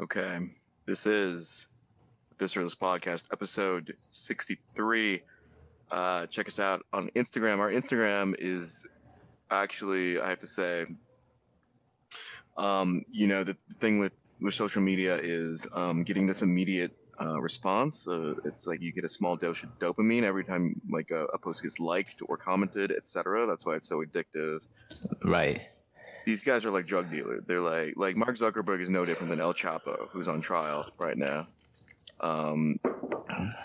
Okay. This is Visceralist Podcast, episode 63. Uh, check us out on Instagram. Our Instagram is actually, I have to say, um, you know, the thing with, with social media is um, getting this immediate uh, response. Uh, it's like you get a small dose of dopamine every time like a, a post gets liked or commented, etc. That's why it's so addictive. Right. These guys are like drug dealers. They're like like Mark Zuckerberg is no different than El Chapo, who's on trial right now. Um,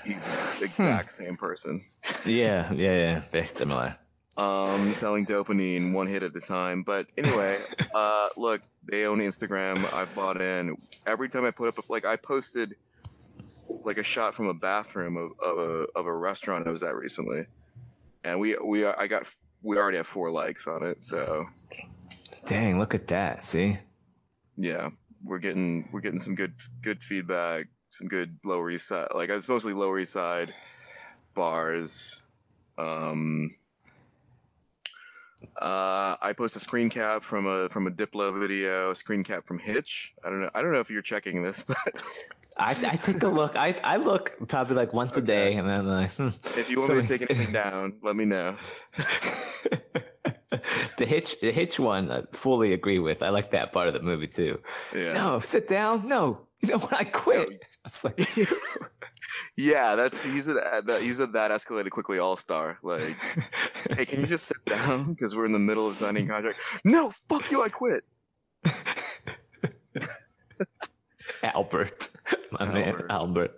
he's the exact same person. Yeah, yeah, yeah. Very similar. um, selling dopamine one hit at a time. But anyway, uh, look, they own Instagram. I bought in. Every time I put up, like I posted, like a shot from a bathroom of, of a of a restaurant I was at recently, and we we are, I got we already have four likes on it. So Dang, look at that. See? yeah, we're getting we're getting some good good feedback, some good Lower East Side. Like it's mostly Lower East Side bars. Um, uh, I post a screen cap from a from a Diplo video, a screen cap from Hitch. I don't know. I don't know if you're checking this, but I, I take a look. I, I look probably like once a day, and then like hmm. if you want me to take anything down, let me know. the hitch the hitch one I fully agree with. I like that part of the movie too. Yeah. No, sit down. No, you know what? I quit. It's like Yeah, that's he's a that he's a that escalated quickly all star. Like, hey, can you just sit down because we're in the middle of signing contract? No, fuck you, I quit. Albert, my man, Albert. Albert.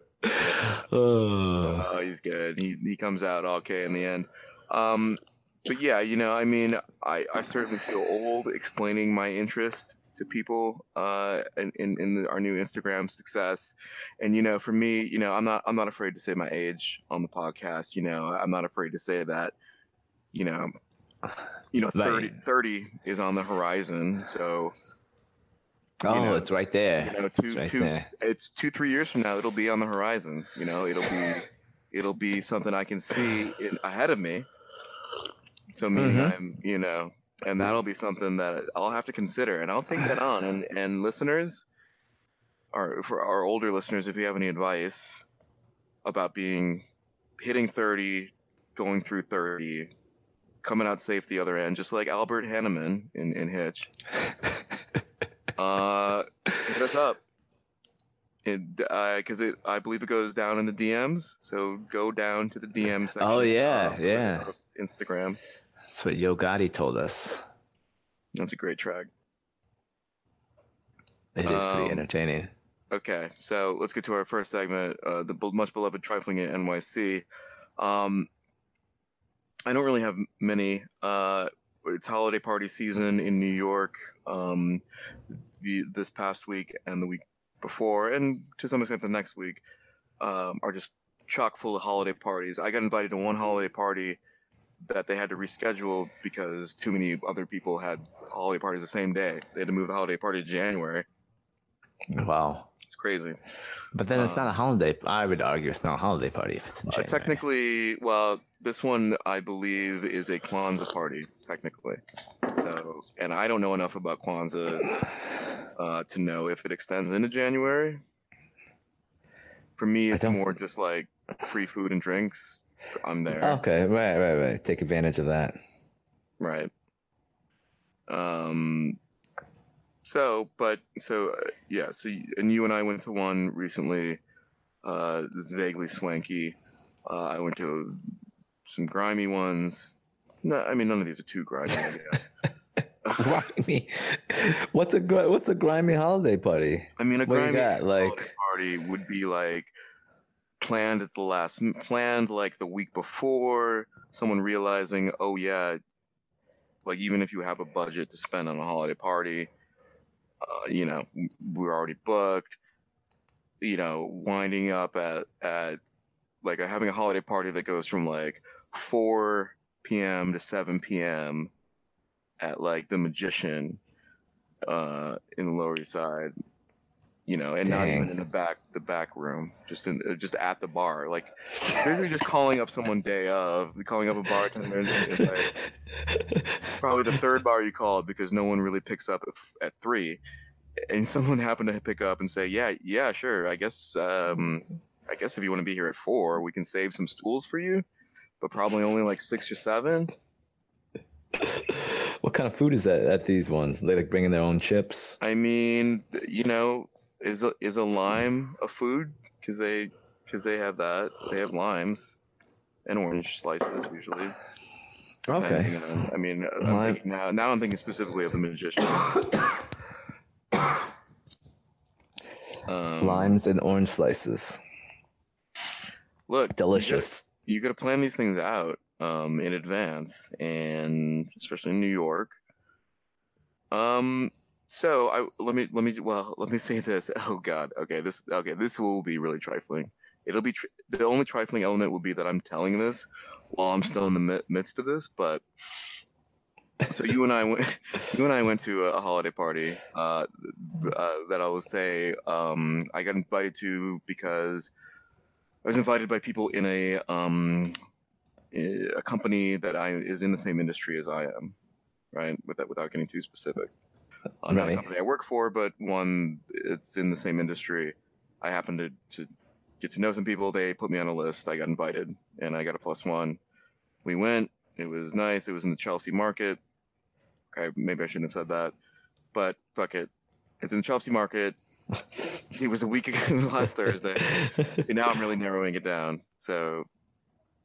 Oh. Oh, he's good. He he comes out okay in the end. Um, but yeah, you know, I mean, I I certainly feel old explaining my interest to people uh in in, in the, our new Instagram success. And you know, for me, you know, I'm not I'm not afraid to say my age on the podcast. You know, I'm not afraid to say that. You know, you know, 30, 30 is on the horizon. So Oh, know, it's right there. you know, it's two right two there. it's two three years from now it'll be on the horizon you know it'll be it'll be something i can see in, ahead of me so meaning Mhm. i'm you know and that'll be something that i'll have to consider and i'll take that on and and listeners or for our older listeners if you have any advice about being hitting 30 going through 30 coming out safe the other end just like albert brennaman in, in hitch uh hit us up because it I believe it goes down in the DMs. So go down to the DM section. Oh, yeah, of- yeah. of Instagram. That's what Yo Gotti told us. That's a great track. It is Um, pretty entertaining. Okay, so let's get to our first segment, uh, the much beloved trifling at NYC. Um, I don't really have many. Uh, it's holiday party season in New York. Um, the this past week and the week before, and to some extent the next week, um, are just chock full of holiday parties. I got invited to one holiday party that they had to reschedule because too many other people had holiday parties the same day. They had to move the holiday party to January. Wow. It's crazy. But then it's Um, not a holiday. I would argue it's not a holiday party if it's in Uh, technically, well, this one I believe is a Kwanzaa party, technically. So, and I don't know enough about Kwanzaa uh, to know if it extends into January. For me, it's more just like free food and drinks. I'm there, Okay, right, right, right. Take advantage of that. right? Um. So, but so uh, yeah. So, and you and I went to one recently. Uh, this is vaguely swanky. Uh, I went to some grimy ones. No, I mean none of these are too grimy. I guess. grimy. What's a what's a grimy holiday party? I mean, a What grimy got, holiday like- party would be like planned at the last, planned like the week before. Someone realizing, oh yeah, like even if you have a budget to spend on a holiday party, uh, you know, we're already booked. You know, winding up at at like having a holiday party that goes from like 4 p.m. to 7 p.m. at like the Magician uh, in the Lower East Side, you know, and not even in the back the back room, just in uh, just at the bar. Like maybe just calling up someone day of, calling up a bartender. Like, probably the third bar you called because no one really picks up at, at three. and someone happened to pick up and say, "Yeah, yeah, sure. I guess, um, I guess if you want to be here at four, we can save some stools for you, but probably only like six or seven. What kind of food is that at these ones? They like bringing their own chips. I mean, you know, is a, is a lime a food? Because they because they have that. They have limes and orange slices usually. Okay. depending on- I mean, Lime. thinking now now I'm thinking specifically of the magician. Um, Limes and orange slices. Look, Delicious. you got to plan these things out um, in advance, and especially in New York. Um. So I let me let me well let me say this. Oh God. Okay. This okay. This will be really trifling. It'll be tr- the only trifling element will be that I'm telling this while I'm still in the midst of this. But so you and I went you and I went to a holiday party uh, uh, that I will say um, I got invited to because I was invited by people in a um, eh, a company that I is in the same industry as I am, right? With that, without getting too specific, not a company I work for, but one it's in the same industry. I happened to, to get to know some people. They put me on a list. I got invited, and I got a plus one. We went. It was nice. It was in the Chelsea Market. Okay, maybe I shouldn't have said that, but fuck it. It's in the Chelsea Market. It was a week ago, last Thursday. See, now I'm really narrowing it down. So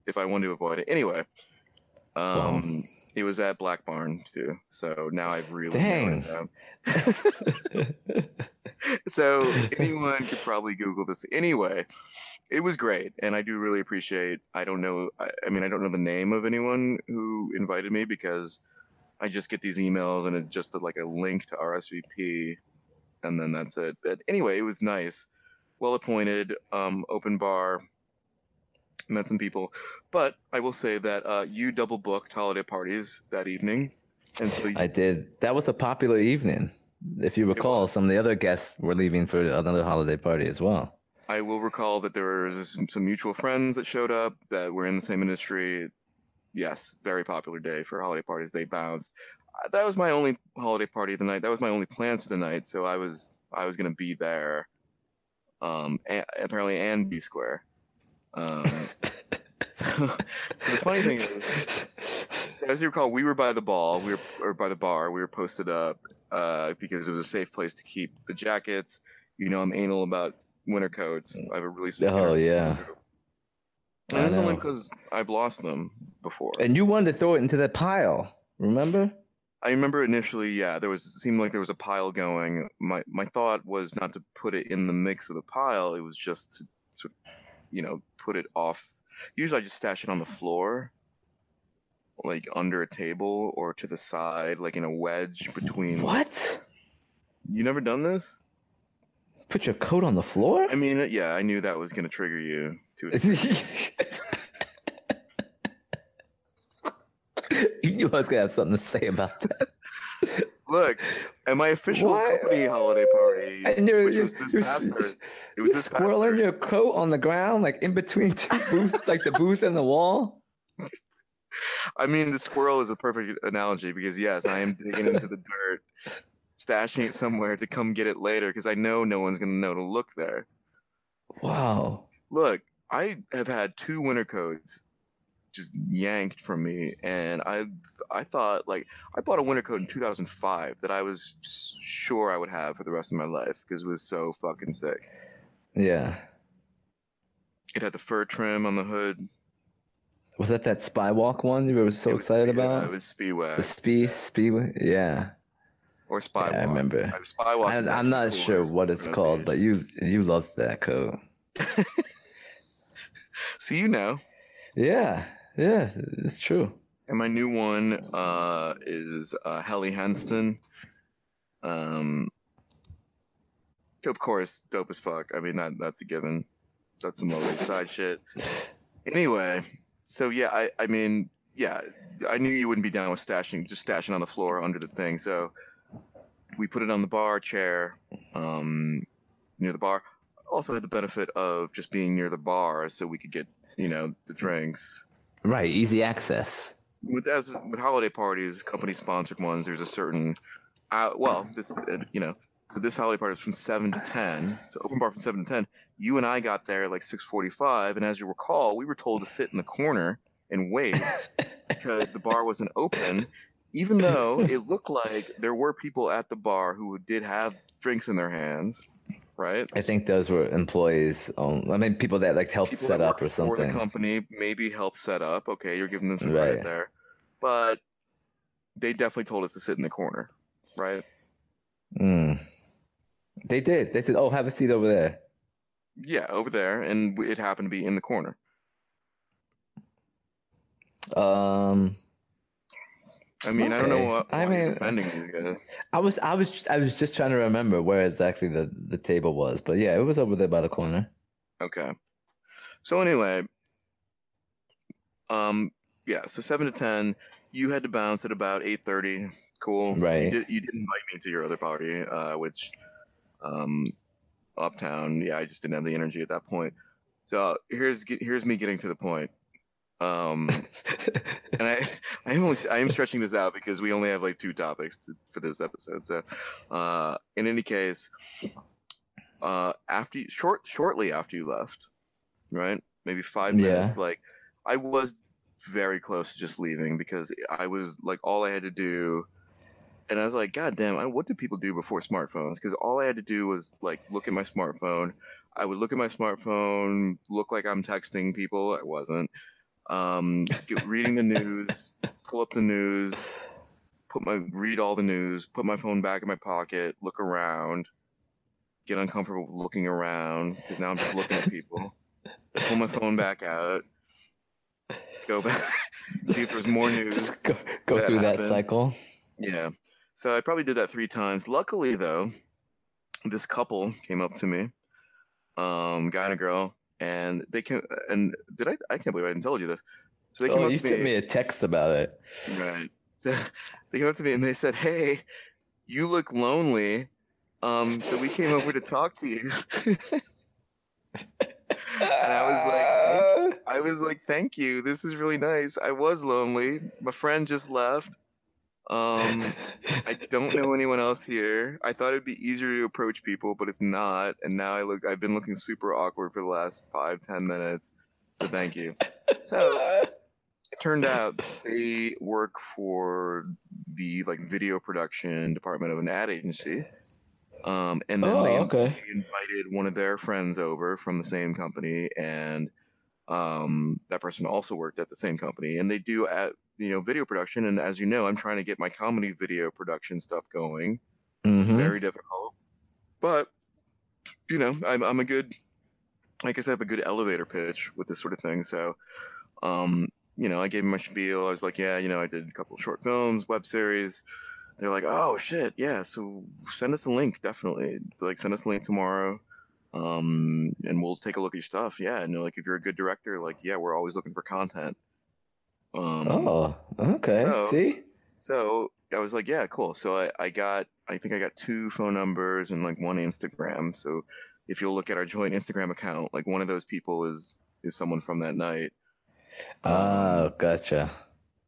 if I want to avoid it. Anyway, um, it was at Black Barn too. So now I've really it down. so anyone could probably Google this. Anyway, it was great. And I do really appreciate, I don't know, I, I mean, I don't know the name of anyone who invited me because I just get these emails and it's just like a link to RSVP and then that's it. But anyway, it was nice well appointed, um, open bar. Met some people, but I will say that uh, you double booked holiday parties that evening, and so you, I did. That was a popular evening. If you recall, some of the other guests were leaving for another holiday party as well. I will recall that there was some, mutual friends that showed up that were in the same industry. Yes, very popular day for holiday parties. They bounced. Uh, That was my only holiday party of the night. That was my only plans for the night. So I was I was gonna be there. Um, a- apparently, and B Square. Um, so, so the funny thing is, so as you recall, we were by the ball. We were or by the bar. We were posted up uh, because it was a safe place to keep the jackets. You know, I'm anal about winter coats. I have a really sick Oh yeah. and I it's only because I've lost them before. And you wanted to throw it into that pile. Remember? I remember initially, yeah, there was seemed like there was a pile going. My my thought was not to put it in the mix of the pile. It was just to sort of, you know, put it off. Usually, I just stash it on the floor, like under a table or to the side, like in a wedge between. What? You never done this? Put your coat on the floor? I mean, yeah, I knew that was going to trigger you to. you knew I was gonna have something to say about that. Look, at my official Why- company holiday party, And you're- which was this past Thursday, it was this squirreling your coat on the ground, like in between two booths, like the booth and the wall. I mean, the squirrel is a perfect analogy because yes, I am digging into the dirt, stashing it somewhere to come get it later because I know no one's gonna know to look there. Wow. Look, I have had two winter coats just yanked from me, and I I thought like I bought a winter coat in 2005 that I was sure I would have for the rest of my life because it was so fucking sick. Yeah. It had the fur trim on the hood. Was that that spy walk one you were so was excited Spe- uh, about? It was Speedway the spee spee yeah. or Spy. Yeah, I remember. Spywalk. I, I'm not sure what it's called, but you you loved that coat. See, you know. Yeah, yeah, it's true. And my new one uh, is uh, Helly Hansen. Um, of course, dope as fuck. I mean, that that's a given. That's some other side shit. Anyway, so yeah, I I mean, yeah, I knew you wouldn't be down with stashing, just stashing on the floor under the thing. So we put it on the bar chair, um, near the bar. Also had the benefit of just being near the bar, so we could get you know the drinks Right, easy access. with as with holiday parties, company sponsored ones, there's a certain, uh, well, this uh, you know, So this holiday party was from seven to ten. So open bar from seven to ten. You and I got there like six forty-five, and as you recall, we were told to sit in the corner and wait because the bar wasn't open. Even though it looked like there were people at the bar who did have drinks in their hands, right? I think those were employees. Um, I mean, people that like helped People set up or worked For the something. company, maybe helped set up. Okay, you're giving them some Right. credit there, but they definitely told us to sit in the corner, right? Mm. They did. They said, "Oh, have a seat over there." Yeah, over there, and it happened to be in the corner. Um, I mean, I don't know what I mean- defending these guys. I was, I was, I was just trying to remember where exactly the the table was, but yeah, it was over there by the corner. Okay. So anyway, um, yeah. So seven to ten, you had to bounce at about eight thirty. Cool. Right. You did. You did invite me to your other party, uh, which, um, uptown. Yeah, I just didn't have the energy at that point. So here's here's me getting to the point. Um, and I I am only I am stretching this out because we only have like two topics to, for this episode. So, uh, in any case, uh, after you, short shortly after you left, right? Maybe five Yeah. minutes. Like I was very close to just leaving because I was like all I had to do. And I was like, God damn, I- what did people do before smartphones? Because all I had to do was like look at my smartphone. I would look at my smartphone, look like I'm texting people. I wasn't. Um, get, reading the news, pull up the news, put my read all the news, put my phone back in my pocket, look around, get uncomfortable with looking around because now I'm just looking at people. Pull my phone back out, go back, see if there's more news. Just go, go that through that cycle. Yeah. So I probably did that three times. Luckily, though, this couple came up to me, um, guy and a girl, and they came. And did I? I can't believe I didn't tell you this. So they came Oh, up you to sent me a text about it. Right. So they came up to me and they said, "Hey, you look lonely. Um, so we came over to talk to you." and I was like, I was like, "Thank you. This is really nice. I was lonely. My friend just left. Um, I don't know anyone else here. I thought it'd be easier to approach people, but it's not. And now I look. I've been looking super awkward for the last five, ten minutes. So thank you." So it turned out they work for the like video production department of an ad agency. Um, and then oh, they okay. they invited one of their friends over from the same company, and um, that person also worked at the same company, and they do at you know video production. And as you know, I'm trying to get my comedy video production stuff going. hmm Very difficult, but you know, I'm I'm a good, I guess I have a good elevator pitch with this sort of thing. So, um, you know, I gave them my spiel. I was like, yeah, you know, I did a couple short films, web series. They're like, oh shit, yeah. So send us a link, definitely. Like, send us a link tomorrow, um, and we'll take a look at your stuff. Yeah, and like, if you're a good director, like, yeah, we're always looking for content. Um, Oh, okay. so- See, so I was like, yeah, cool. So I, I got, I think I got two phone numbers and like one Instagram. So if you'll look at our joint Instagram account, like one of those people is is someone from that night. Um, oh, gotcha.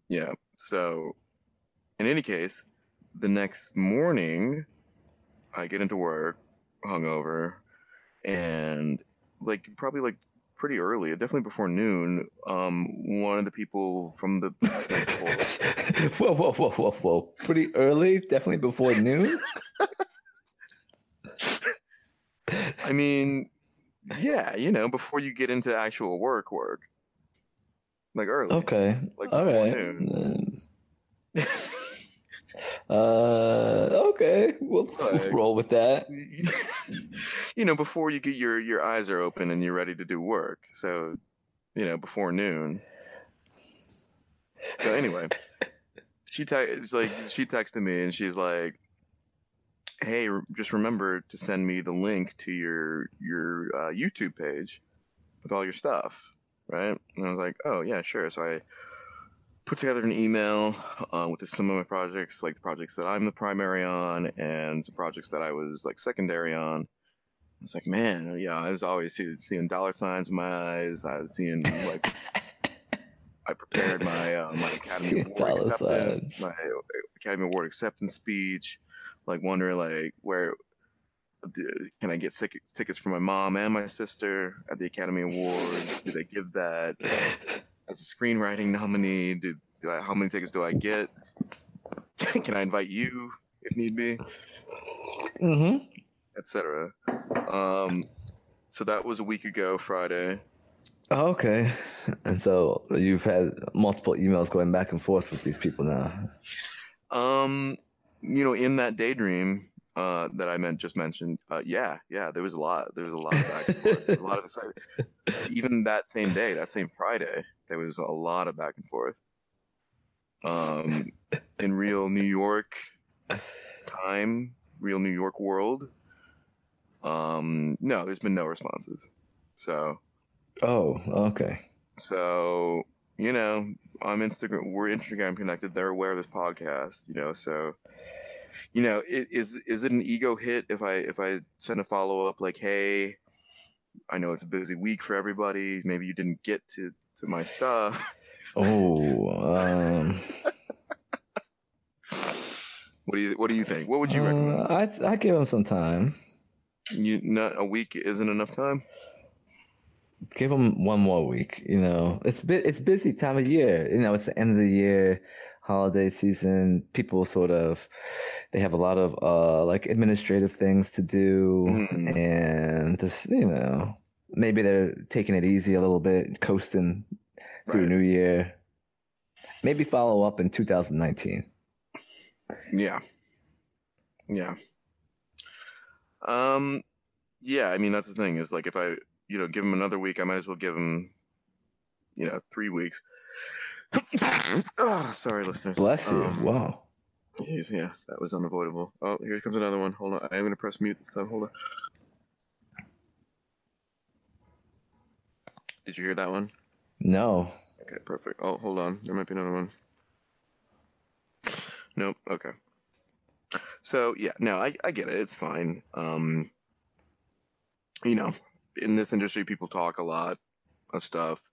yeah. So in any case, the next morning, I get into work, hungover, and like probably like pretty early, definitely before noon. Um, one of the people from the whoa, whoa, whoa, whoa, whoa! Pretty early, definitely before noon. I mean, yeah, you know, before you get into actual work, work, like early. Okay, Like all right. noon. Uh, okay, we'll, we'll roll with that. you know, before you get your your eyes are open and you're ready to do work. So, you know, before noon. So anyway, she te- like she texted me and she's like, "Hey, re- just remember to send me the link to your your uh, YouTube page with all your stuff, right?" And I was like, "Oh yeah, sure." So I put together an email uh, with some of my projects, like the projects that I'm the primary on, and some projects that I was like secondary on. It's like, man, yeah, I was always seeing dollar signs in my eyes. I was seeing like I prepared my uh, my Academy Award acceptance, signs. my Academy Award acceptance speech, like wondering like where can I get tickets tickets for my mom and my sister at the Academy Awards? Do they give that as a screenwriting nominee? Do, do I, how many tickets do I get? can I invite you if need be, Mm-hmm. etc. Um, so that was a week ago, Friday. Oh, okay. And so you've had multiple emails going back and forth with these people now. Um, you know, in that daydream uh, that I meant just mentioned, uh, yeah, yeah, there was a lot. There was a lot of back and forth. There was a lot of. Even that same day, that same Friday, there was a lot of back and forth. Um, in real New York time, real New York world. Um, no, there's been no responses. So, Oh, okay. so you know, on Instagram, we're Instagram connected. They're aware of this podcast. You know, so you know, is is it an ego hit if I if I send a follow up like, hey, I know it's a busy week for everybody. Maybe you didn't get to to my stuff. Oh, um, What do you What do you think? What would you recommend? uh, I I give them some time. You not a week isn't enough time. Give them one more week. You know, it's bit it's busy time of year. You know, it's the end of the year, holiday season. People sort of they have a lot of uh like administrative things to do, Mhm. and just you know maybe they're taking it easy a little bit, coasting through Right. New Year. Maybe follow up in 2019. Yeah. Yeah. Um yeah, I mean that's the thing is like if I, you know, give him another week, I might as well give him you know, 3 weeks. oh, sorry listeners. Bless you. Um, wow. Jeez, yeah, that was unavoidable. Oh, here comes another one. Hold on. I am going to press mute this time. Hold on. Did you hear that one? No. Okay, perfect. Oh, hold on. There might be another one. Nope. Okay. So yeah, no, I, I get it. It's fine. Um, you know, in this industry, people talk a lot of stuff.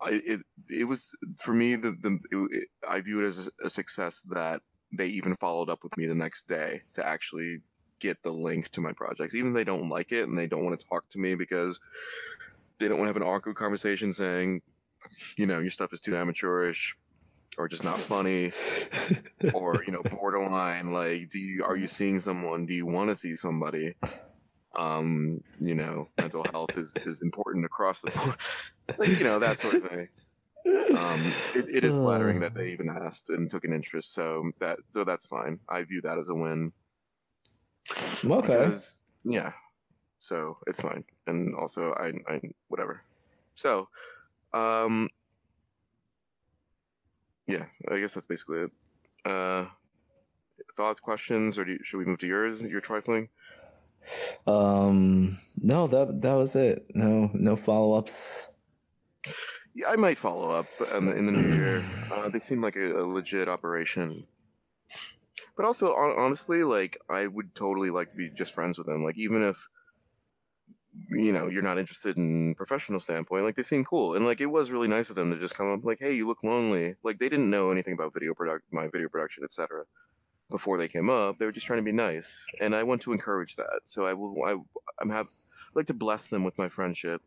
I it it was for me the the it, I view it as a, success that they even followed up with me the next day to actually get the link to my projects, even they don't like it and they don't want to talk to me because they don't want to have an awkward conversation saying, you know, your stuff is too amateurish or just not funny or, you know, borderline. Like, do you, are you seeing someone? Do you want to see somebody? Um, you know, mental health is, is important across the board. Like, you know, that sort of thing. Um, it, it is flattering that they even asked and took an interest. So that, so that's fine. I view that as a win. Okay. Because, yeah. So it's fine. And also I I whatever. So um yeah, I guess that's basically it. Uh thoughts, questions, or do you, should we move to yours? Your trifling? Um, no, that that was it. No, no follow ups. Yeah, I might follow up in the, in the new year. Uh, they seem like a, a legit operation. But also, hon- honestly, like I would totally like to be just friends with them. Like even if you know you're not interested in professional standpoint, like they seem cool, and like it was really nice of them to just come up like, "Hey, you look lonely." Like they didn't know anything about video product, my video production, etc. Before they came up, they were just trying to be nice, and I want to encourage that. So I will. I, I'm have like to bless them with my friendship,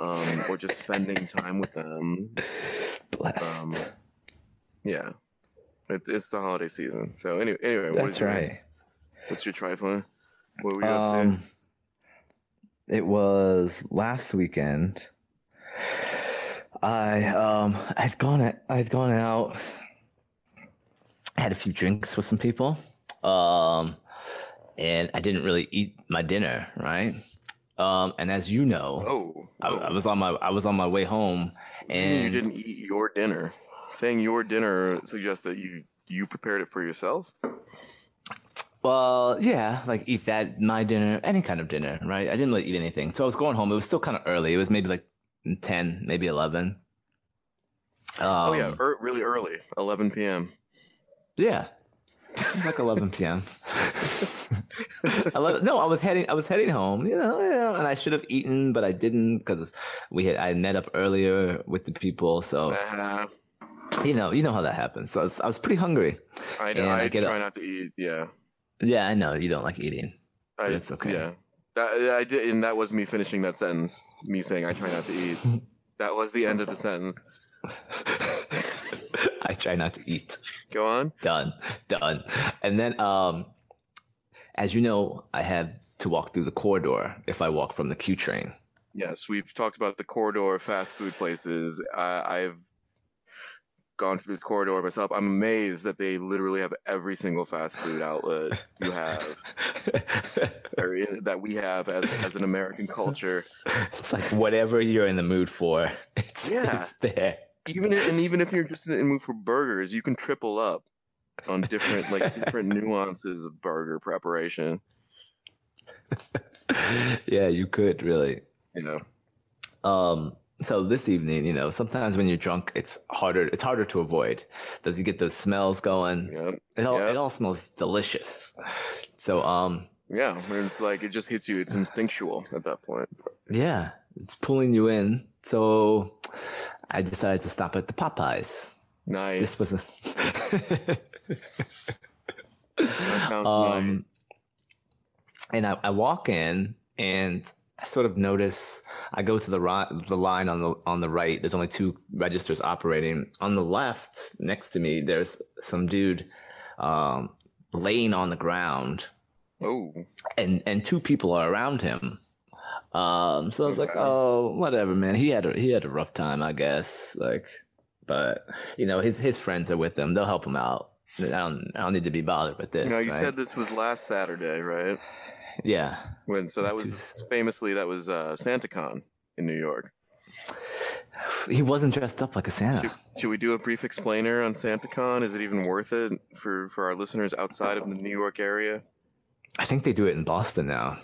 um, or just spending time with them. Blessed. Um, yeah, it's it's the holiday season. So anyway, anyway, what That's is your- right. What's your trifling? What were you up to? It was last weekend. I um I'd gone I'd gone out, had a few drinks with some people, um, and I didn't really eat my dinner, right? Um, and as you know, Oh, I. I was on my I was on my way home, and you didn't eat your dinner. Saying your dinner suggests that you you prepared it for yourself. Well, yeah, like eat that my dinner, any kind of dinner, right? I didn't really eat anything, so I was going home. It was still kind of early. It was maybe like ten, maybe eleven. Um, oh yeah, er, really early, 11 p.m. yeah, like eleven p.m. 11, no, I was heading. I was heading home, you know, you know, and I should have eaten, but I didn't because we had. I met up earlier with the people, so Uh, you know, you know how that happens. So I was, I was pretty hungry. I, And I I try up. not to eat. Yeah, Yeah, I know you don't like eating. I, That's okay. Yeah, that, I did, and that was me finishing that sentence. Me saying I try not to eat. that was the end of the sentence. I try not to eat. Go on. Done. Done. And then um as you know, I have to walk through the corridor if I walk from the Q train. Yes, we've talked about the corridor fast food places. Uh, I've gone through this corridor myself. I'm amazed that they literally have every single fast food outlet you have, or that we have as, as an American culture. it's like whatever you're in the mood for, it's, Yeah. it's there. Even i- and even if you're just in the mood for burgers, you can triple up on different like different nuances of burger preparation. yeah, you could really. You know, Um, so this evening, you know, sometimes when you're drunk, it's harder. It's harder to avoid. Does you get those smells going? yeah, It all Yeah. it all smells delicious. So um, yeah. It's like it just hits you. It's instinctual at that point. yeah, it's pulling you in. So I decided to stop at the Popeyes. Nice. This was a that sounds nice. um, and I, I walk in and I sort of notice I go to the right, the line on the on the right. There's only two registers operating. On the left, next to me, there's some dude um, laying on the ground, Oh, and and two people are around him. Um, so I was like, oh, whatever, man. He had a he had a rough time, I guess. Like, but you know, his his friends are with him. They'll help him out. I don't I don't need to be bothered with this. you know, you right? said this was last Saturday, right? Yeah. When so that was famously that was uh, SantaCon in New York. He wasn't dressed up like a Santa. Should, should we do a brief explainer on SantaCon? Is it even worth it for for our listeners outside of the New York area? I think they do it in Boston now.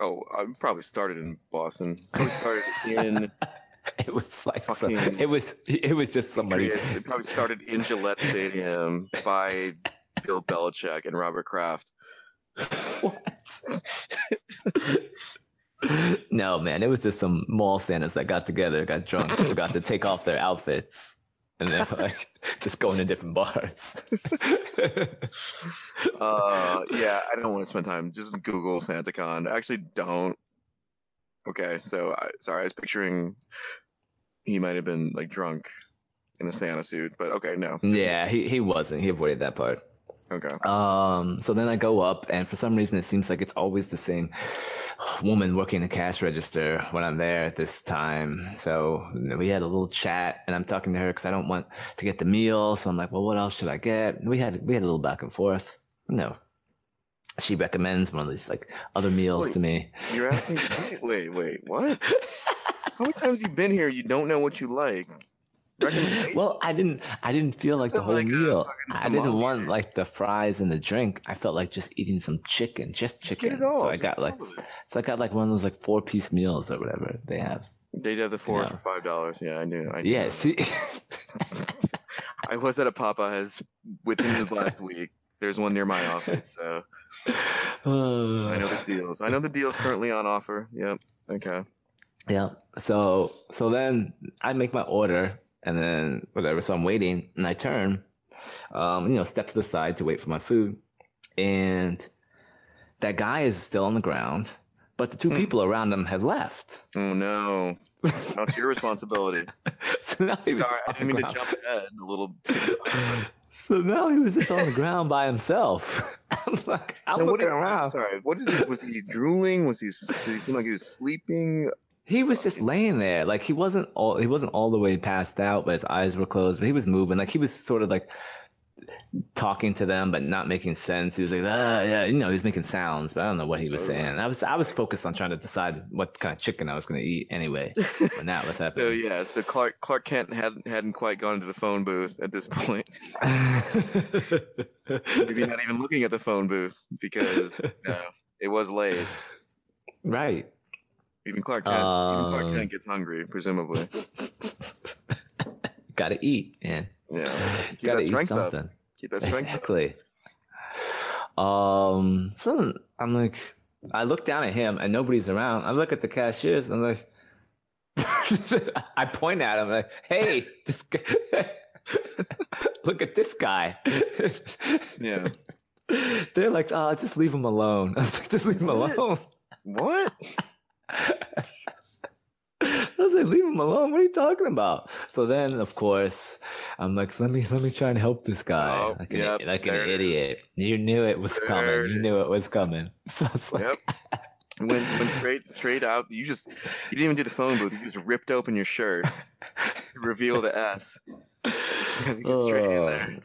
Oh, I probably started in Boston. Probably started in It was like some- it was it was just somebody. It probably started in Gillette Stadium by Bill Belichick and Robert Kraft. no man, it was just some mall Santas that got together, got drunk, forgot to take off their outfits, and then like just going to different bars. Uh, yeah, I don't want to spend time. Just Google SantaCon. I actually, don't. Okay, so I, sorry, I was picturing he might have been like drunk in a Santa suit, but okay, no. yeah, he he wasn't. He avoided that part. Okay. Um, so then I go up, and for some reason, it seems like it's always the same woman working the cash register when I'm there at this time. So we had a little chat, and I'm talking to her because I don't want to get the meal. So I'm like, well, what else should I get? We had we had a little back and forth. No, she recommends one of these like other meals Wait. to me. You're asking. Wait, wait, wait. What? How many times you been here? You don't know what you like. Well, I didn't. I didn't feel like the whole like uh, meal. I didn't want like the fries and the drink. I felt like just eating some chicken, just Just chicken. it all. So I got like, so I got like one of those like four piece meals or whatever they have. They did the four Yeah. for five dollars. Yeah, I knew. I knew Yeah. See. I was at a Popeyes within the last week. There's one near my office, so I know the deals. I know the deals currently on offer. Yep. Okay. Yeah. So so then I make my order and then whatever. So I'm waiting and I turn, um, you know, step to the side to wait for my food, and that guy is still on the ground, but the two Hmm. people around him have left. Oh no. That's your responsibility. so now he was Sorry, I on the didn't mean to jump ahead a little. So now he was just on the ground by himself. I'm like, I'm what looking did- around. Sorry. What did he? Was he drooling? Was he? Did he seem like he was sleeping? He was just laying there, like he wasn't all he wasn't all the way passed out, but his eyes were closed. But he was moving, like he was sort of like talking to them, but not making sense. He was like, ah, yeah, you know, he was making sounds, but I don't know what he was saying. I was I was focused on trying to decide what kind of chicken I was going to eat anyway. When that was happening. So yeah. So Clark Clark Kent hadn't hadn't quite gone to the phone booth at this point. Maybe not even looking at the phone booth because no, it was late. right. Even Clark Kent, even Clark Um, Kent gets hungry, presumably. Got to eat, man. Yeah. Keep Got to that eat strength up. something. Keep that strength up. Exactly. Um, so I'm like, I look down at him and nobody's around. I look at the cashiers. I'm like, I point at him like, "Hey, this guy, look at this guy." Yeah. They're like, oh, just leave him alone. I was like, just leave him What? alone. What? I was like, leave him alone. What are you talking about? So then, of course, I'm like, let me let me try and help this guy. Oh, like an, like an it is. idiot. You knew it was There coming. it You knew it was coming. So I was like, Yep. When when trade trade out, you just you didn't even do the phone booth. You just ripped open your shirt, to reveal the S. Because he's straight in oh. there.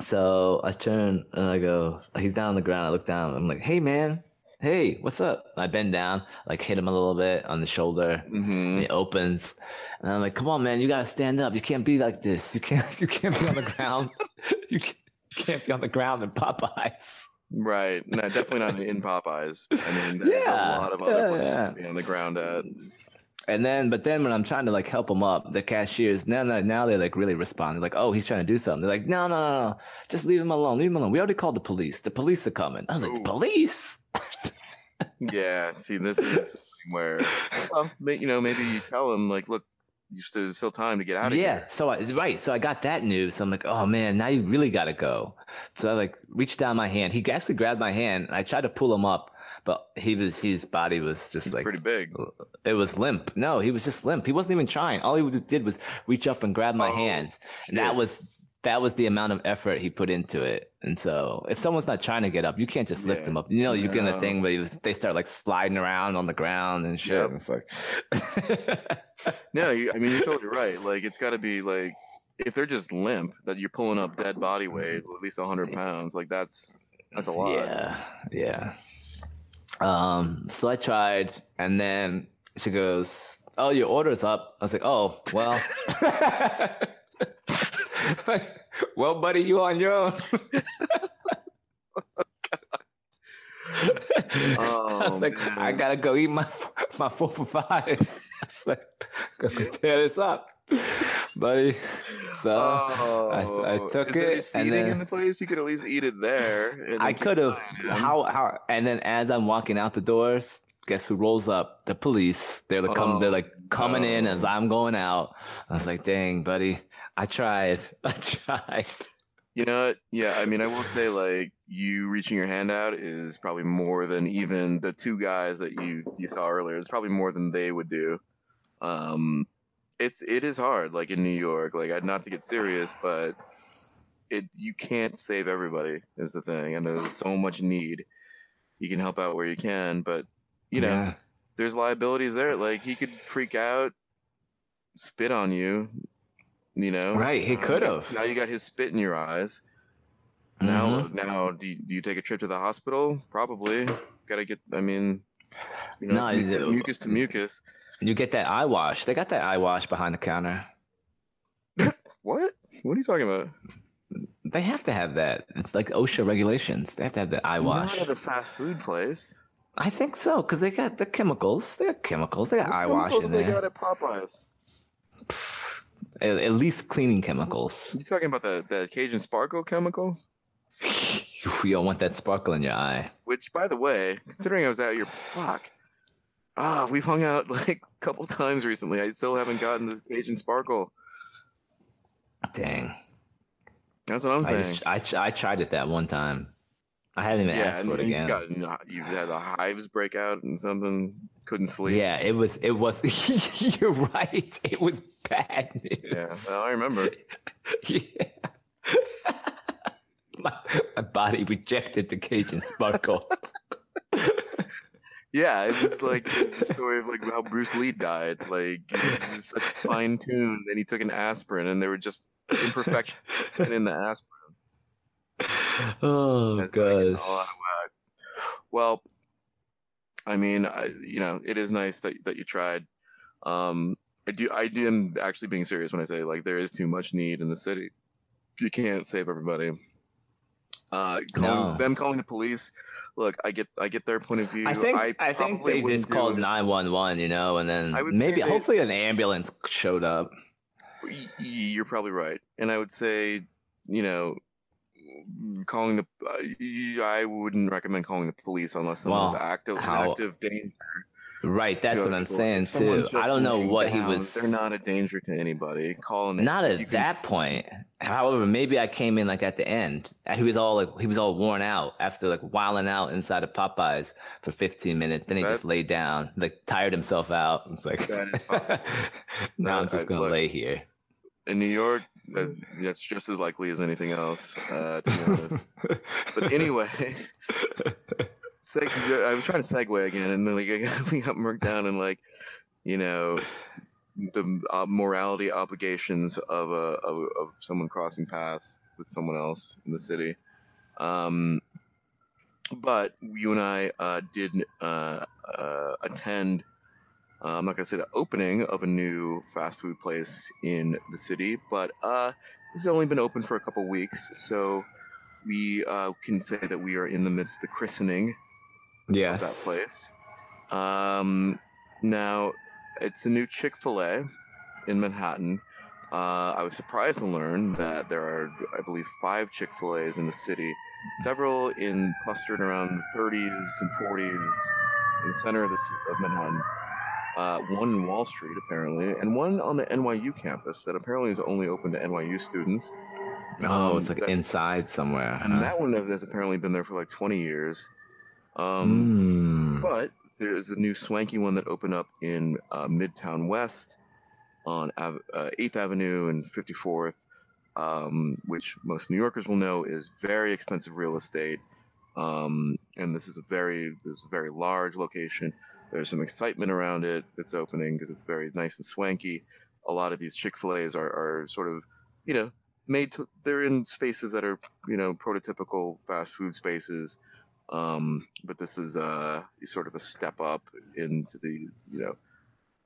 So I turn and I go, he's down on the ground. I look down. I'm like, hey, man. Hey, what's up? I bend down, like hit him a little bit on the shoulder. hmm And he opens, and I'm like, "Come on, man! You gotta stand up. You can't be like this. You can't. You can't be on the ground. You can't, be on the ground in Popeyes." Right. No, definitely not in Popeyes. I mean, there's Yeah, a lot of other yeah, places yeah. to be on the ground at. And then, but then when I'm trying to like help him up, the cashiers now now, now they like really respond. They're like, "Oh, he's trying to do something." They're like, "No, no, no, no! Just leave him alone. Leave him alone. We already called the police. The police are coming." I was like, Ooh. Police?" Yeah. See, this is where, well, you know, maybe you tell him like, look, you still, there's still time to get out of here. yeah. here. So I, right. So I got that news. So I'm like, "Oh man, now you really got to go." So I like reached down my hand. He actually grabbed my hand. And I tried to pull him up, but he was his body was just like Pretty big. It was limp. No, he was just limp. He wasn't even trying. All he did was reach up and grab my Oh, hand, and that was that was the amount of effort he put into it. And so, if someone's not trying to get up, you can't just lift Yeah. them up. You know, you get a thing where you, they start like sliding around on the ground and shit. Yep. And It's like, No, you, I mean you're totally right. Like it's got to be like if they're just limp, that you're pulling up dead body weight, at least hundred pounds. Like that's that's a lot. yeah, yeah. Um, so I tried, and then she goes, "Oh, your order's up." I was like, "Oh, well." like, well, buddy, you on your own. Oh, I Oh, was like, I gotta go eat my my four for five. I was like, gotta go tear this up, buddy. So Oh, I took is it, and seating then- in the place. You could at least eat it there. and I could have. an eye on it. How how? And then as I'm walking out the doors, guess who rolls up? The police. They're like come. They're Oh, like coming in as. Oh. I'm going out. I was like, dang, buddy, I tried. I tried. You know what? Yeah, I mean, I will say, like, you reaching your hand out is probably more than even the two guys that you you saw earlier. It's probably more than they would do. Um, it's it is hard, like in New York. Like, I- not to get serious, but it you can't save everybody is the thing, and there's so much need. You can help out where you can, but you know, Yeah. there's liabilities there. Like, he could freak out, spit on you. You know, Right, he could have. Now you got his spit in your eyes. Mhm. Now, now, do you, do you take a trip to the hospital? Probably. Got to get. I mean, you know, No, it's mu- mucus to mucus. You get that eye wash. They got that eye wash behind the counter. What? What are you talking about? They have to have that. It's like OSHA regulations. They have to have that eye wash. Not at a fast food place. I think so because they got the chemicals. They got chemicals. They got What eye wash in they there. got at Popeyes? At, at least cleaning chemicals. You talking about the the Cajun Sparkle chemicals? You don't want that sparkle in your eye. Which, by the way, considering I was out your fuck. Ah, we've hung out like a couple times recently. I still haven't gotten the Cajun Sparkle. Dang. That's what I'm I, saying. just, I, I tried it that one time. I haven't even yeah, asked for it you again. got uh, you had the hives break out and something. Couldn't sleep. Yeah, it was. It was. you're right. It was bad news. Yeah, well, I remember. Yeah. my, my body rejected the Cajun sparkle. Yeah, it was like the story of like how Bruce Lee died. Like was just such fine tune. and he took an aspirin, and there were just imperfections in the aspirin. oh That's gosh. all out of whack. Well, I mean, I, you know, it is nice that that you tried. Um, I do, I do am actually being serious when I say like there is too much need in the city. You can't save everybody. Uh, calling, No. them calling the police. Look, I get, I get their point of view. I think I, think they just called nine one one, you know, and then I maybe hopefully an ambulance showed up. You're probably right, and I would say, you know, calling the. Uh, I wouldn't recommend calling the police unless someone's Well, active, how- active danger. Right, that's what I'm saying too. I don't know what down, he was. They're not a danger to anybody. Calling not at that can... point. However, maybe I came in like at the end. He was all like he was all worn out after like wilding out inside of Popeyes for 15 minutes. Then he that, just laid down, like tired himself out. It's like that is possible. now I'm just gonna look, lay here. In New York, that, that's just as likely as anything else, uh, to be honest. but anyway, seg- I was trying to segue again, and then like we got marked down and like, you know, the uh, morality obligations of a of, of, someone crossing paths with someone else in the city. Um, but you and I uh, did uh, uh attend. Uh, I'm not going to say the opening of a new fast food place in the city, but uh, this has only been open for a couple weeks, so we can say that we are in the midst of the christening yes. of that place. Um, now, it's a new Chick fil A in Manhattan. Uh, I was surprised to learn that there are, I believe, five Chick fil A's in the city, several in clustered around the 30s and 40s in the center of, this, of Manhattan. Uh, one in Wall Street, apparently, and one on the NYU campus that apparently is only open to NYU students. Oh, um, it's like that, inside somewhere. And huh? that one has apparently been there for like 20 years. Um, mm. But there's a new swanky one that opened up in uh, Midtown West on uh, 8th Avenue and 54th, um, which most New Yorkers will know is very expensive real estate. Um, and this is a very this is a very large location. There's some excitement around it. It's opening because it's very nice and swanky. A lot of these Chick Fil A's are, are sort of, you know, made to. They're in spaces that are, you know, prototypical fast food spaces. Um, but this is uh, sort of a step up into the you know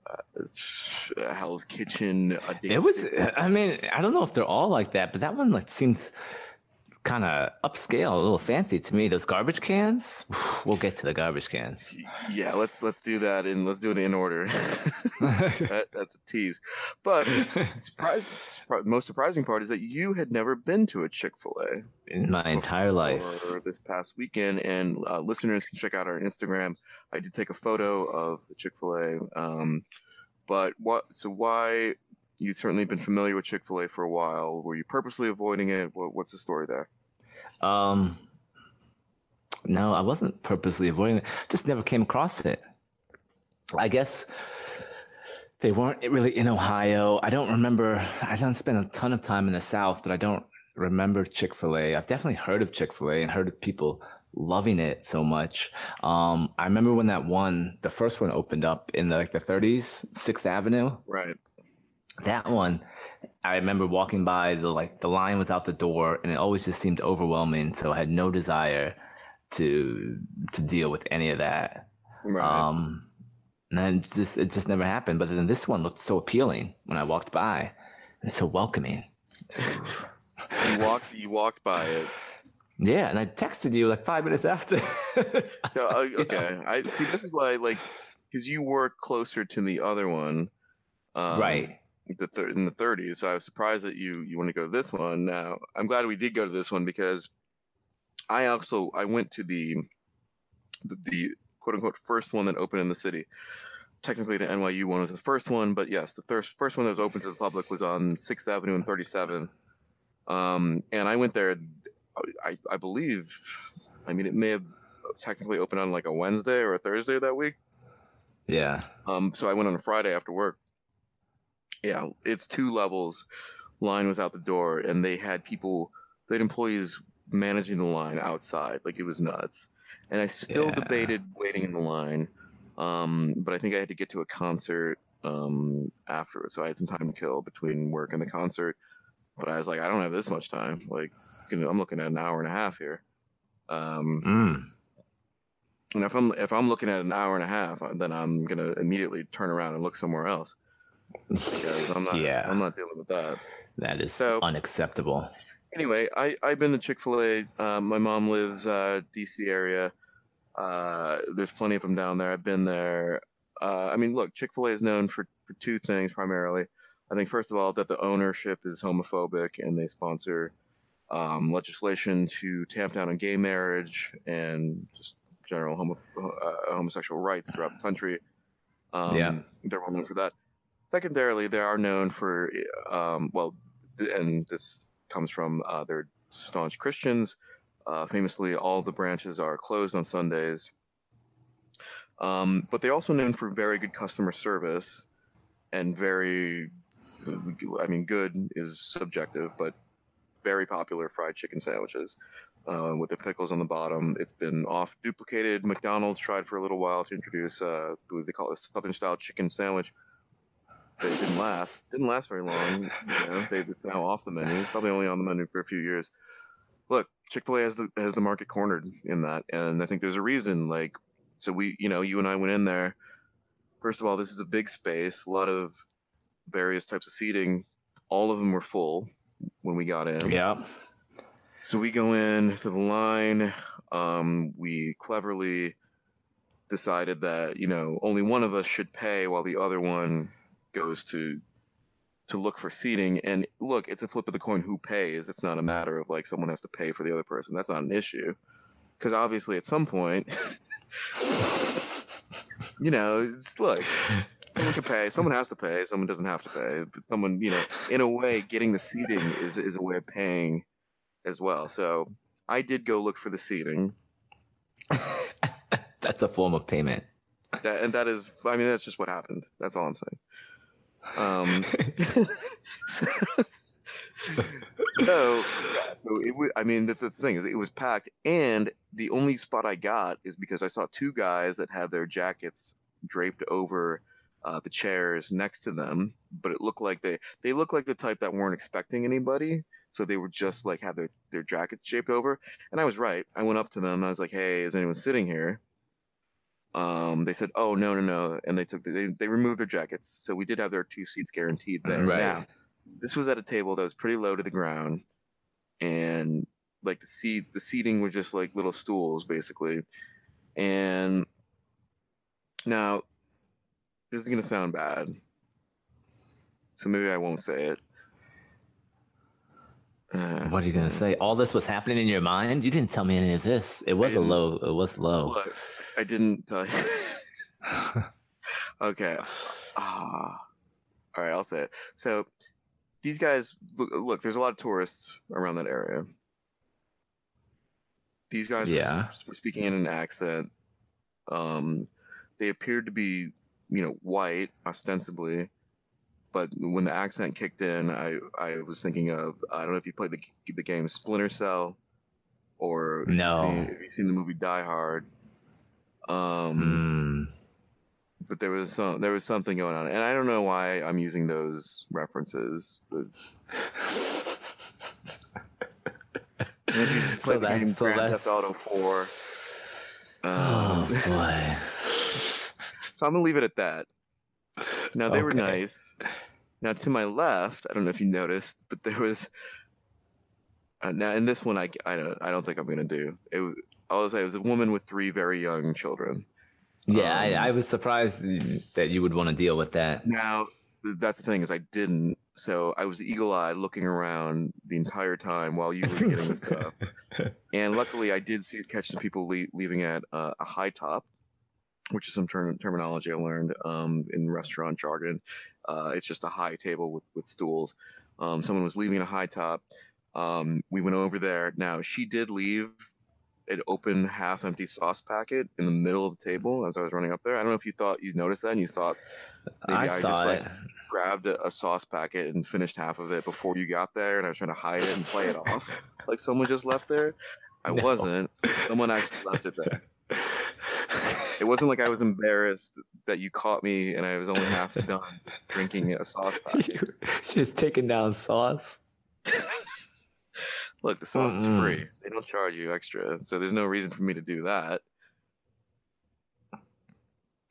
uh, Hell's Kitchen. It was. I mean, I don't know if they're all like that, but that one like seemed kind of upscale, a little fancy to me. Those garbage cans. We'll get to the garbage cans. Yeah, let's let's do that and let's do it in order. that, that's a tease. But surprise, surprise, most surprising part is that you had never been to a Chick Fil A in my entire life. This past weekend, and uh, listeners can check out our Instagram. I did take a photo of the Chick Fil A. Um, but what? So why? You've certainly been familiar with Chick Fil A for a while. Were you purposely avoiding it? What, what's the story there? Um, no, I wasn't purposely avoiding it. Just never came across it. I guess they weren't really in Ohio. I don't remember. I don't spend a ton of time in the South, but I don't remember Chick Fil A. I've definitely heard of Chick Fil A and heard of people loving it so much. Um, I remember when that one, the first one, opened up in the, like the 30s, Sixth Avenue. Right. That one, I remember walking by the like the line was out the door, and it always just seemed overwhelming. So I had no desire to to deal with any of that. Right. Um, and then just it just never happened. But then this one looked so appealing when I walked by, it's so welcoming. you walked you walked by it. Yeah, and I texted you like five minutes after. so uh, okay, I see. This is why, like, because you were closer to the other one, um, right? The thir- in the 30s. So I was surprised that you you want to go to this one. Now I'm glad we did go to this one because I also I went to the the, the quote unquote first one that opened in the city. Technically, the NYU one was the first one, but yes, the thir- first one that was open to the public was on Sixth Avenue and 37th. Um, and I went there. I, I believe. I mean, it may have technically opened on like a Wednesday or a Thursday that week. Yeah. Um. So I went on a Friday after work, yeah, it's two levels. Line was out the door, and they had people, they had employees managing the line outside. Like it was nuts. And I still yeah. debated waiting in the line, um, but I think I had to get to a concert um, after, so I had some time to kill between work and the concert. But I was like, I don't have this much time. Like, gonna, I'm looking at an hour and a half here. Um, mm. And if I'm if I'm looking at an hour and a half, then I'm gonna immediately turn around and look somewhere else because I'm not. yeah, I'm not dealing with that. That is so, unacceptable. Anyway, I I've been to Chick Fil A. Uh, my mom lives uh, D.C. area. Uh, there's plenty of them down there. I've been there. Uh, I mean, look, Chick Fil A is known for for two things primarily. I think first of all that the ownership is homophobic and they sponsor um, legislation to tamp down on gay marriage and just general homo- uh, homosexual rights throughout the country. Um, Yeah. they're well known for that. Secondarily, they are known for, um, well, and this comes from uh, their staunch Christians. Uh, famously, all the branches are closed on Sundays. Um, but they're also known for very good customer service and very, I mean, good is subjective, but very popular fried chicken sandwiches uh, with the pickles on the bottom. It's been off duplicated. McDonald's tried for a little while to introduce, uh, I believe they call it a Southern style chicken sandwich. But it didn't last. Didn't last very long. You know, they, it's now off the menu. It's probably only on the menu for a few years. Look, Chick Fil A has the has the market cornered in that, and I think there's a reason. Like, so we, you know, you and I went in there. First of all, this is a big space, a lot of various types of seating. All of them were full when we got in. Yeah. So we go in to the line. Um, we cleverly decided that you know only one of us should pay while the other one goes to to look for seating. And look, it's a flip of the coin who pays. It's not a matter of like someone has to pay for the other person. That's not an issue because obviously at some point, you know, it's look. Someone can pay. Someone has to pay. Someone doesn't have to pay. But someone, you know, in a way, getting the seating is is a way of paying as well. So I did go look for the seating. That's a form of payment. That and that is, I mean, that's just what happened. That's all I'm saying. Um, so yeah, so it was. I mean, that's the thing is, it was packed, and the only spot I got is because I saw two guys that had their jackets draped over uh, the chairs next to them, but it looked like they they looked like the type that weren't expecting anybody. So they were just like had their, their jackets shaped over. And I was right. I went up to them. I was like, hey, is anyone sitting here? Um, they said, oh, no, no, no. And they took, the, they, they removed their jackets. So we did have their two seats guaranteed there. Right. Now, this was at a table that was pretty low to the ground. And like the seat, the seating was just like little stools basically. And now this is to sound bad. So maybe I won't say it. Uh, What are you gonna say? All this was happening in your mind? You didn't tell me any of this. It was a low. It was low. Look, I didn't tell you. okay. Ah. all right, I'll say it. So these guys look, look, there's a lot of tourists around that area. These guys Yeah. were, speaking in an accent. Um, they appeared to be, you know, white ostensibly, but when the accent kicked in, I I was thinking of I don't know if you played the the game Splinter Cell, or if you've No. seen, if you've seen the movie Die Hard. Um, Mm. but there was some there was something going on, and I don't know why I'm using those references. The, And if you So the game that's- so Grand that's- Theft Auto Four. Oh Um, boy. so I'm gonna leave it at that. Now they were nice. Now to my left, I don't know if you noticed, but there was. Uh, now in this one, I, I don't I don't think I'm gonna do. It was, I'll say it was a woman with three very young children. Yeah, um, I, I was surprised that you would want to deal with that. Now, that's the thing is I didn't. So I was eagle-eyed looking around the entire time while you were getting the stuff. And luckily, I did see catch some people le- leaving at uh, a high top, which is some term- terminology I learned um, in restaurant jargon. Uh, it's just a high table with, with stools. Um, someone was leaving a high top. Um, we went over there. Now she did leave an open half-empty sauce packet in the middle of the table as I was running up there. I don't know if you thought you noticed that and you thought maybe I I, saw just like it. grabbed a, a sauce packet and finished half of it before you got there, and I was trying to hide it and play it off like someone just left there. I No. wasn't. Someone actually left it there. It wasn't like I was embarrassed that you caught me and I was only half done just drinking a sauce packet. Just taking down sauce. Look, the sauce Mm-mm. is free. They don't charge you extra, so there's no reason for me to do that.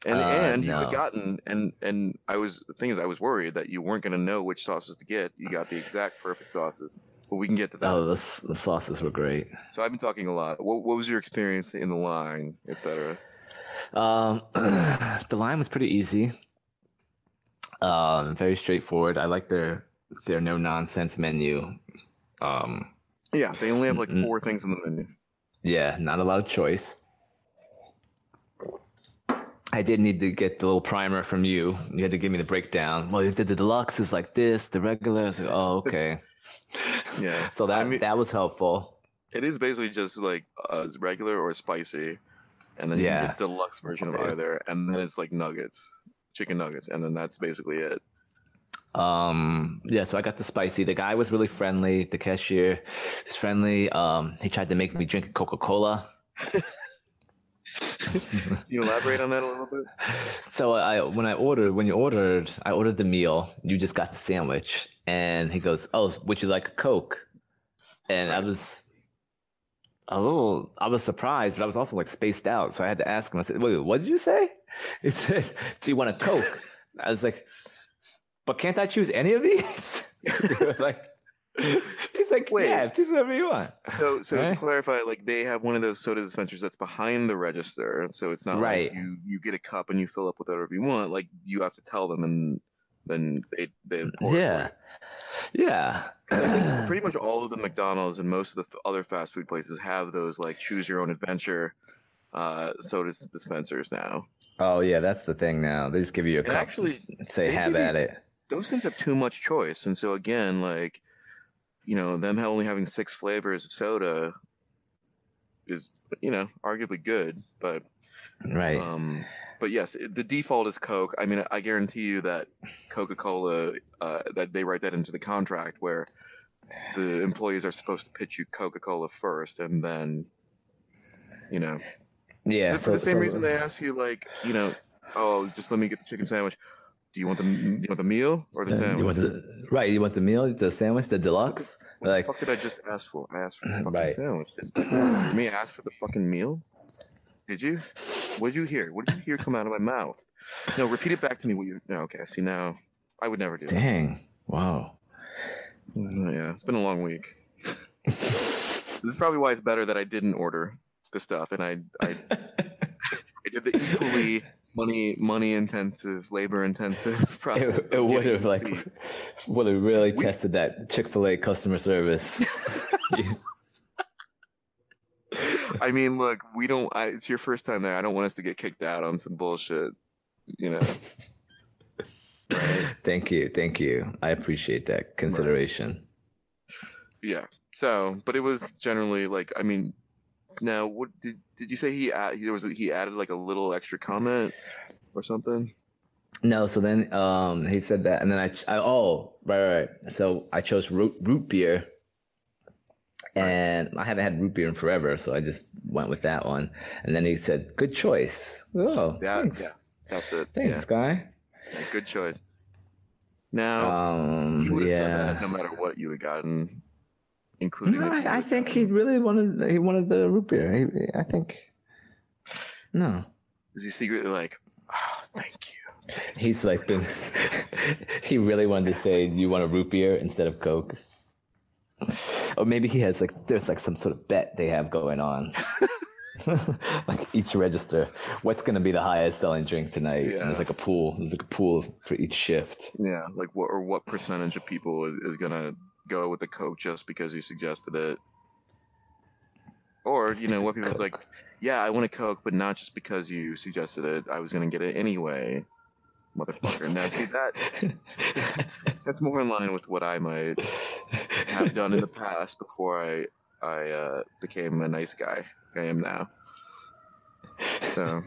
And Uh, and you no. had gotten and and I was the thing is I was worried that you weren't gonna know which sauces to get. You got the exact perfect sauces, but we can get to that. Oh, the, the sauces were great. So I've been talking a lot. What, what was your experience in the line, etc.? Um, the line was pretty easy. Um, very straightforward. I like their their no nonsense menu. Um, Yeah, they only have like four things on the menu. yeah, not a lot of choice. I did need to get the little primer from you. You had to give me the breakdown. Well, the, the deluxe is like this, the regular is like, oh, okay. Yeah. So that I mean- that was helpful. It is basically just like uh, regular or spicy, and then you Yeah. can get deluxe version of either, and then it's like nuggets, chicken nuggets, and then that's basically it. Um, yeah, so I got the spicy. The guy was really friendly. The cashier was friendly. Um, he tried to make me drink Coca Cola. You elaborate on that a little bit? So I when I ordered when you ordered I ordered the meal. You just got the sandwich, and he goes, "Oh, would you like a Coke?" And I was a little I was surprised, but I was also like spaced out. So I had to ask him. I said, "Wait, what did you say?" He said, "Do you want a Coke?" I was like, "But can't I choose any of these?" like, he's like, Wait. "Yeah, choose whatever you want." So, so to clarify, like they have one of those soda dispensers that's behind the register, so it's not Right. like you you get a cup and you fill up with whatever you want. Like you have to tell them, and then they they pour it Yeah, yeah. pretty much all of the McDonald's and most of the other fast food places have those like choose your own adventure uh, soda dispensers now. Oh yeah, that's the thing now. They just give you a And cup. actually, say have you- at it. Those things have too much choice, and so again, like you know, them only having six flavors of soda is you know arguably good, but Right. Um, but yes, the default is Coke. I mean, I guarantee you that Coca Cola uh, that they write that into the contract where the employees are supposed to pitch you Coca Cola first, and then you know, yeah. for the same so- reason they ask you like, you know, oh, just let me get the chicken sandwich. Do you want the do you want the meal or the sandwich? You want the, right, you want the meal, the sandwich, the deluxe? what like- the fuck did I just ask for? I asked for the fucking Right. sandwich. Did, did me ask for the fucking meal? Did you? What did you hear? What did you hear come out of my mouth? No, repeat it back to me. What you? No, okay. See now, I would never do that. Dang. Wow. Mm, Yeah, it's been a long week. this is probably why it's better that I didn't order the stuff, and I I, I did the equally money money intensive, labor intensive process. It, it would have like would have really We- tested that Chick Fil A customer service. I mean, look, we don't. I, it's your first time there. I don't want us to get kicked out on some bullshit. You know. Right. thank you, thank you. I appreciate that consideration. Yeah. So, but it was generally like, I mean, now what did did you say he add, there was he added like a little extra comment or something? No, so then um he said that, and then I, I oh right right. right. So I chose root root beer, and I haven't had root beer in forever, so I just went with that one. And then he said, "Good choice." Oh, Yeah, thanks, yeah. That's it. thanks, guy. Yeah, good choice. Now Um, you would have said yeah. that no matter what you had gotten, including. No, I, I think he really wanted he wanted the root beer. He, I think no. is he secretly like, oh, thank you. He's like been. he really wanted to say, "You want a root beer instead of Coke," or maybe he has like there's like some sort of bet they have going on. like each register, what's going to be the highest selling drink tonight? And Yeah. there's like a pool. There's like a pool for each shift. Yeah, like what or what percentage of people is, is gonna go with the Coke just because you suggested it? Or, you know, what people like, yeah, I want a Coke, but not just because you suggested it. I was gonna get it anyway. Motherfucker. Now see that that's more in line with what I might have done in the past before I I uh, became a nice guy I am now. So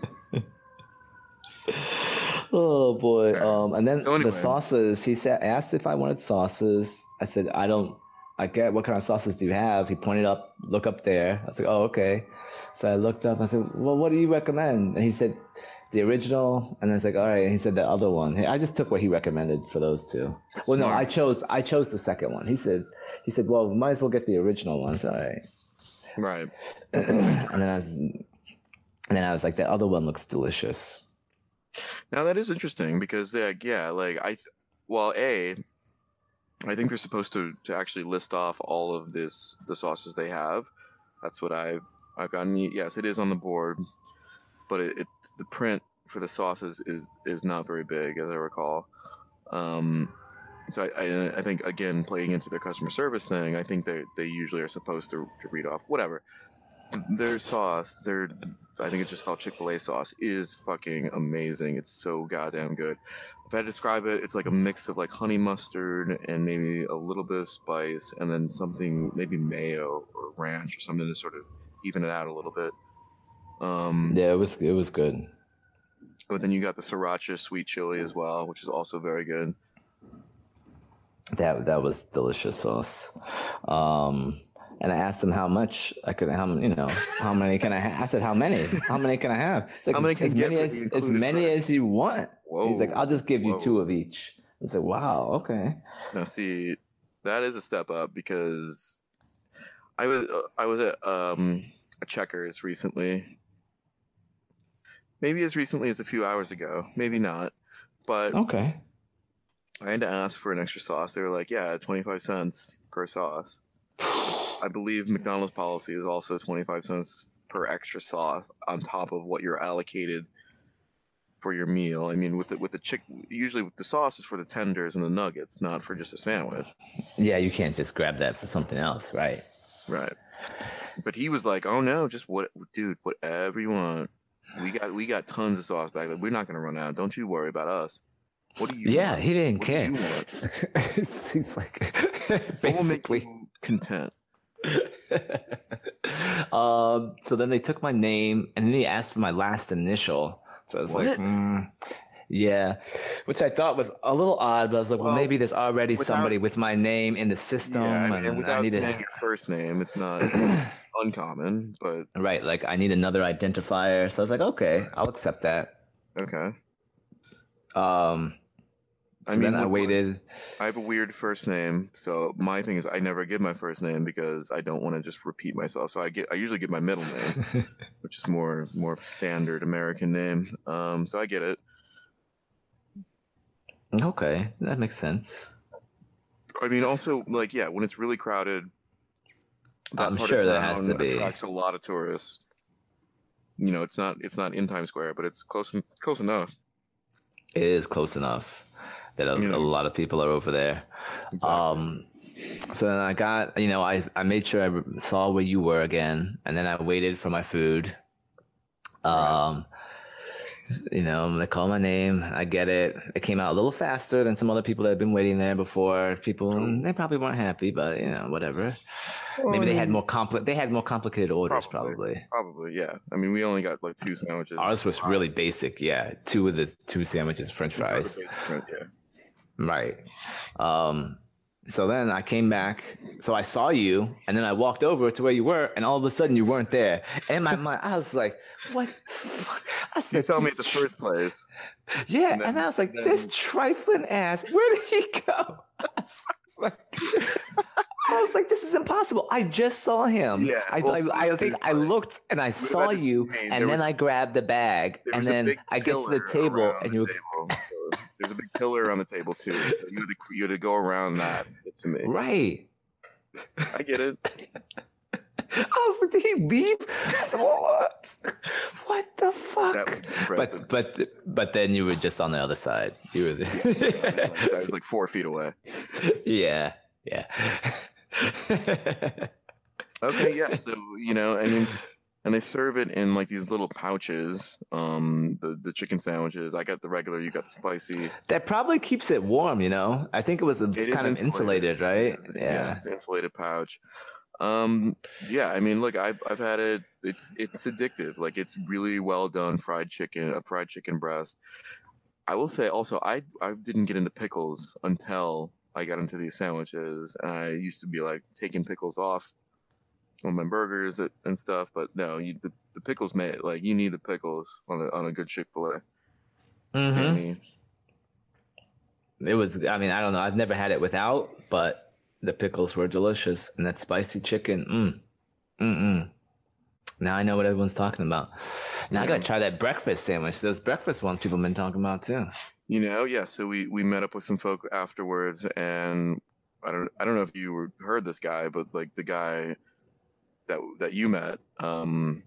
Oh boy. Um, and then So anyway. the sauces. He said, asked if I wanted sauces. I said, I don't. I get what kind of sauces do you have? He pointed up, look up there. I was like, oh okay. So I looked up. I said, well, what do you recommend? And he said, the original. And I was like, all right. And he said the other one. I just took what he recommended for those two. That's well, no, I chose. I chose the second one. He said, he said, well, might as well get the original one. So all right. right. and then I was, and then I was like, the other one looks delicious. Now that is interesting because yeah, yeah, like I, th- well, a, I think they're supposed to to actually list off all of this the sauces they have. That's what I've I've gotten. Yes, it is on the board, but it, it the print for the sauces is is not very big as I recall. Um, so I, I I think again playing into their customer service thing, I think they they usually are supposed to to read off whatever their sauce, their I think it's just called Chick Fil A sauce, is fucking amazing. It's so goddamn good. If I had to describe it, it's like a mix of like honey mustard and maybe a little bit of spice, and then something maybe mayo or ranch or something to sort of even it out a little bit. Um, Yeah, it was it was good. But then you got the sriracha sweet chili as well, which is also very good. That that was delicious sauce. Um, and I asked him how much I could, how you know, how many can I? Ha-? I said, how many? How many can I have? It's like, How many can as you many as, as many price? as you want. He's like, I'll just give you whoa. two of each. I said, wow, okay. Now, see, that is a step up because I was uh, I was at um, a Checkers recently. Maybe as recently as a few hours ago, maybe not. But Okay. I had to ask for an extra sauce. They were like, "Yeah, twenty five cents per sauce." I believe McDonald's policy is also twenty five cents per extra sauce on top of what you're allocated for your meal. I mean, with the with the chick, usually with the sauce is for the tenders and the nuggets, not for just a sandwich. Yeah, you can't just grab that for something else, right? Right. But he was like, "Oh no, just what, dude, whatever you want. We got we got tons of sauce back there. We're not gonna run out. Don't you worry about us. What do you? Yeah, want? he didn't What do care. you want? He's like, What will make basically. you content? um, so then they took my name and then they asked for my last initial. So I was like, mm, yeah, which I thought was a little odd, but I was like, well, Well, maybe there's already without- somebody with my name in the system, yeah, and, and, and I without need saying to, your first name, it's not uncommon. But right, like I need another identifier. So I was like, okay, I'll accept that. okay. Um, I mean, I waited. I have a weird first name, so my thing is I never give my first name because I don't want to just repeat myself. So I get I usually give my middle name, which is more more of a standard American name. Um, so I get it. Okay, that makes sense. I mean, also like yeah, when it's really crowded, that I'm part sure of town to be. attracts a lot of tourists. You know, it's not it's not in Times Square, but it's close close enough. It is close enough that a, Yeah. a lot of people are over there. Exactly. Um, so then I got, you know, I, I made sure I saw where you were again, and then I waited for my food. Um, you know, they call my name. I get it. It came out a little faster than some other people that had been waiting there before. People, they probably weren't happy, but you know, whatever. Well, Maybe I they had more compli- They had more complicated orders, Probably. probably. probably yeah. I mean, we only got like two sandwiches. Ours was really basic. Yeah, two of the two sandwiches, French Which are the fries. basic Yeah. Right. Um, so then I came back. So I saw you, and then I walked over to where you were, and all of a sudden you weren't there. And my mind, I was like, "What?" I You said, tell me at the first place. "Yeah," and and, I was like, then- "This trifling ass, where did he go?" I was like, I was like, "This is impossible." I just saw him. Yeah, I, well, I, I think I looked and I saw you, and then was- I grabbed the bag, and then I get to the table, and you. table. So there's a big pillar on the table too. So you had to you had to go around that to me. Right. I get it. I was like, did he leave? What? What the fuck? But but but then you were just on the other side. You were I was there. like, I was like four feet away. yeah, yeah. Okay, yeah. So you know, I mean, and they serve it in like these little pouches. Um, the the chicken sandwiches. I got the regular. You got the spicy. that probably keeps it warm, you know. I think it was a, It kind of insulated, right? It's- Yeah. it's insulated pouch. Um, yeah, I mean, look, I've I've had it. It's it's addictive. Like it's really well done fried chicken, a fried chicken breast. I will say also, I I didn't get into pickles until I got into these sandwiches, and I used to be like taking pickles off on my burgers and stuff. But no, you, the the pickles made like you need the pickles on a on a good Chick Fil A. Mhm. It was. I mean, I don't know. I've never had it without, but the pickles were delicious, and that spicy chicken. Mm, mm, mm. Now I know what everyone's talking about. Now I gotta try that breakfast sandwich. Those breakfast ones people have been talking about too. You know, yeah. So we we met up with some folk afterwards, and I don't I don't know if you were, heard this guy, but like the guy that that you met, um,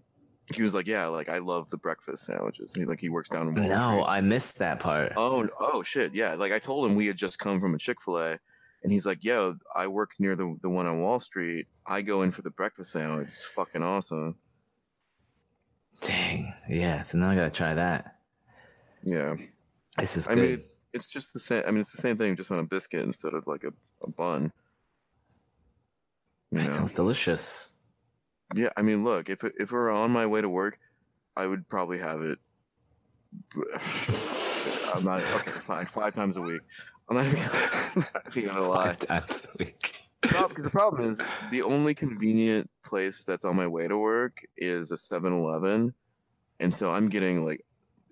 he was like, yeah, like I love the breakfast sandwiches. He like he works down in Wall No, Street. I missed that part. Oh oh shit, yeah. Like I told him we had just come from a Chick Fil A, and he's like, yo, I work near the the one on Wall Street. I go in for the breakfast sandwich. It's fucking awesome. Dang. Yeah. So now I gotta try that. Yeah. This is I good. mean, it, it's just the same. I mean, it's the same thing, just on a biscuit instead of like a, a bun. You that know? sounds delicious. Yeah, I mean, look, if it- if we're on my way to work, I would probably have it. I'm not okay. Fine, five times a week. I'm not even, I'm not even gonna lie. Five times a week. Because the problem is, the only convenient place that's on my way to work is a 7-Eleven, and so I'm getting like,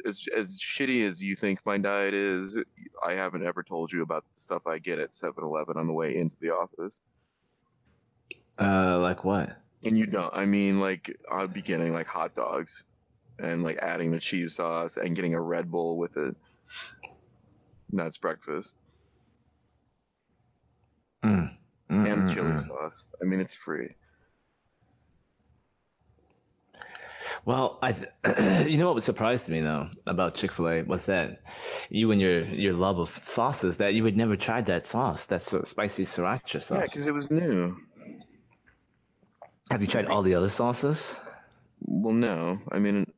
as as shitty as you think my diet is, I haven't ever told you about the stuff I get at 7-Eleven on the way into the office. Uh, like what? And you don't. I mean, like I'd be getting like hot dogs, and like adding the cheese sauce and getting a Red Bull with it. And That's breakfast Mm. Mm, and the mm, chili mm. sauce. I mean, it's free. Well, I, th- you know what surprised me though about Chick Fil A was that you and your your love of sauces that you had never tried that sauce, that so spicy sriracha sauce. Yeah, because it was new. Have you tried all the other sauces? Well, no. I mean,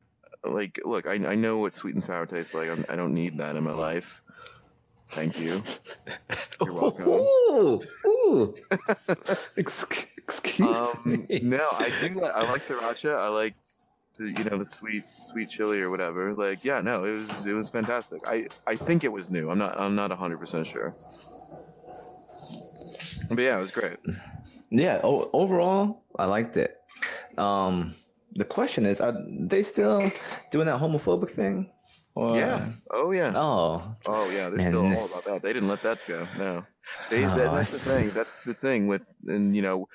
like, look, I, I know what sweet and sour tastes like. I'm, I don't need that in my life. Thank you. You're welcome. Ooh, ooh. Excuse, excuse Um, me. no, I do. Like, I like sriracha. I like the you know the sweet sweet chili or whatever. Like, yeah, no, it was it was fantastic. I I think it was new. I'm not I'm not 100 percent sure. But yeah, it was great. Yeah, o- overall, I liked it. Um, the question is, are they still doing that homophobic thing? Or, Yeah. Oh yeah. Oh, Oh yeah, they're Man, still all about that. They didn't let that go. No, they. Oh, that, I that's the thing. That's the thing with, and you know,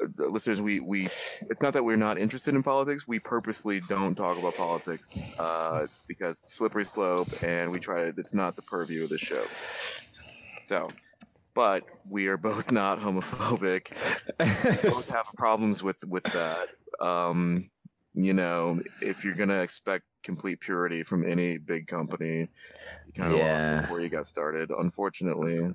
the listeners, we we. It's not that we're not interested in politics. We purposely don't talk about politics uh, because slippery slope, and we try to. It's not the purview of the show. So, but we are both not homophobic. both have problems with with that. Um, you know, if you're gonna expect complete purity from any big company, you kind of Yeah. lost before you got started, unfortunately.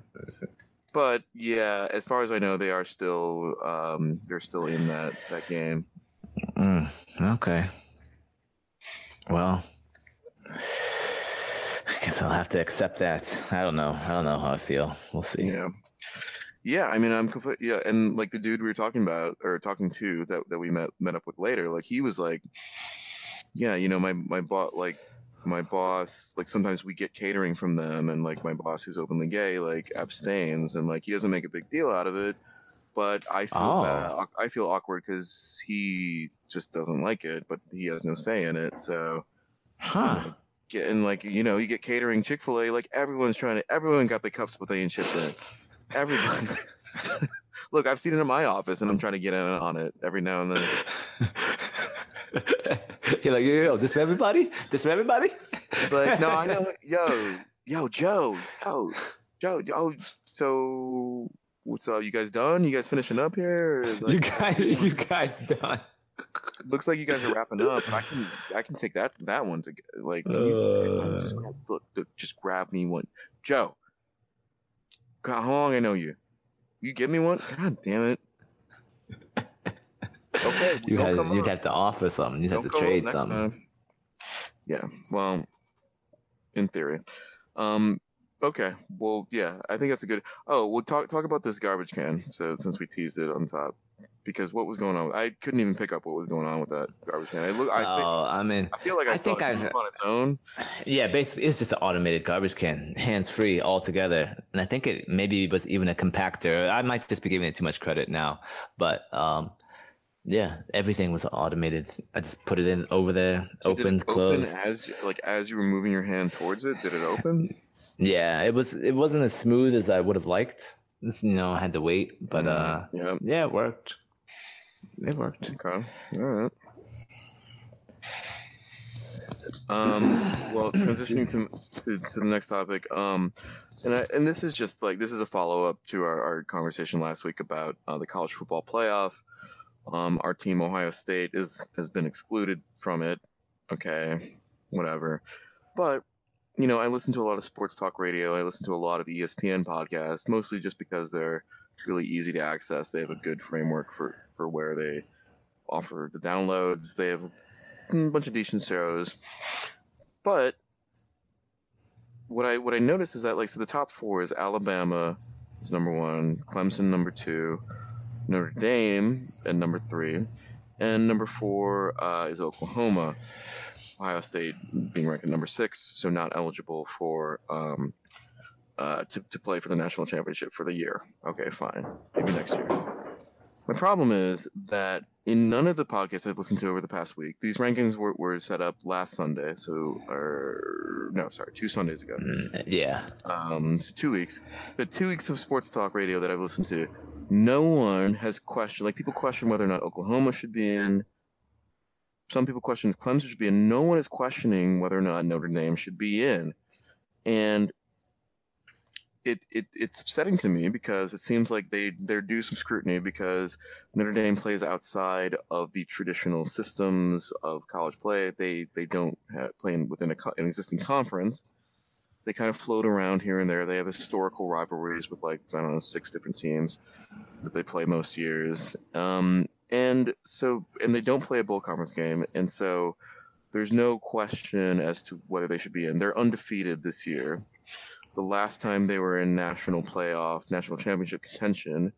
But yeah, as far as I know, they are still um, they're still in that that game. Mm, okay. Well, guess I'll have to accept that. I don't know. I don't know how I feel. We'll see. Yeah. Yeah, I mean, I'm complete. Yeah, and like the dude we were talking about or talking to that, that we met met up with later, like he was like, yeah, you know, my my boss, like my boss, like sometimes we get catering from them, and like my boss who's openly gay, like abstains, and like he doesn't make a big deal out of it, but I feel Oh. bad. I feel awkward because he just doesn't like it, but he has no say in it, so Huh. Getting like you know you get catering Chick Fil A like everyone's trying to everyone got the cups but they ain't chipped in. Everybody. Look, I've seen it in my office and I'm trying to get in on it every now and then. You're like, yo, yo, this for everybody? This for everybody? Like, no, I know. Yo, yo, Joe, yo, Joe, oh, so what's up? You guys done? You guys finishing up here? Or, you guys, you guys done. Looks like you guys are wrapping up. I can, I can take that that one to get like. you- just Uh, grab, look, look, just grab me one, Joe. God, how long I know you? You give me one? God damn it. Okay, you don't had, come you'd up. have to offer something. You'd have Don't to trade next something. time. Yeah, well, in theory. Um, okay, well, yeah, I think that's a good. Oh, we'll talk talk about this garbage can. So since we teased it on top, because what was going on? I couldn't even pick up what was going on with that garbage can. I look, I, think, oh, I mean, I feel like I, I saw think it I've- move on its own. yeah, basically, it's just an automated garbage can, hands free altogether. And I think it maybe was even a compactor. I might just be giving it too much credit now, but um, yeah, everything was automated. I just put it in over there, So it opened, open closed. as like as you were moving your hand towards it. Did it open? Yeah, it was. It wasn't as smooth as I would have liked. It's, you know, I had to wait, but uh, yeah. yeah, it worked. It worked. Okay. All right. Um, well, transitioning to, to, to the next topic. Um, and I, and this is just like this is a follow up to our, our conversation last week about uh, the college football playoff. Um, our team, Ohio State, is has been excluded from it. Okay, whatever. But you know, I listen to a lot of sports talk radio. I listen to a lot of ESPN podcasts, mostly just because they're really easy to access. They have a good framework for for where they offer the downloads. They have a bunch of decent shows, but what I what I noticed is that like so the top four is Alabama is number one, Clemson number two, Notre Dame at number three, and number four uh, is Oklahoma. Ohio State being ranked at number six, so not eligible for um, uh, to, to play for the national championship for the year. Okay, fine. Maybe next year. My problem is that in none of the podcasts I've listened to over the past week, these rankings were, were set up last Sunday. So, or no, sorry, two Sundays ago. Mm, yeah. Um, so two weeks. But two weeks of sports talk radio that I've listened to, no one has questioned, like people question whether or not Oklahoma should be in. Some people question if Clemson should be in. No one is questioning whether or not Notre Dame should be in. And it, it it's upsetting to me because it seems like they they're due some scrutiny because Notre Dame plays outside of the traditional systems of college play. They they don't have, play in, within a, an existing conference. They kind of float around here and there. They have historical rivalries with like I don't know six different teams that they play most years. Um, and so and they don't play a bowl conference game, and so there's no question as to whether they should be in. They're undefeated this year the last time they were in national playoff, national championship contention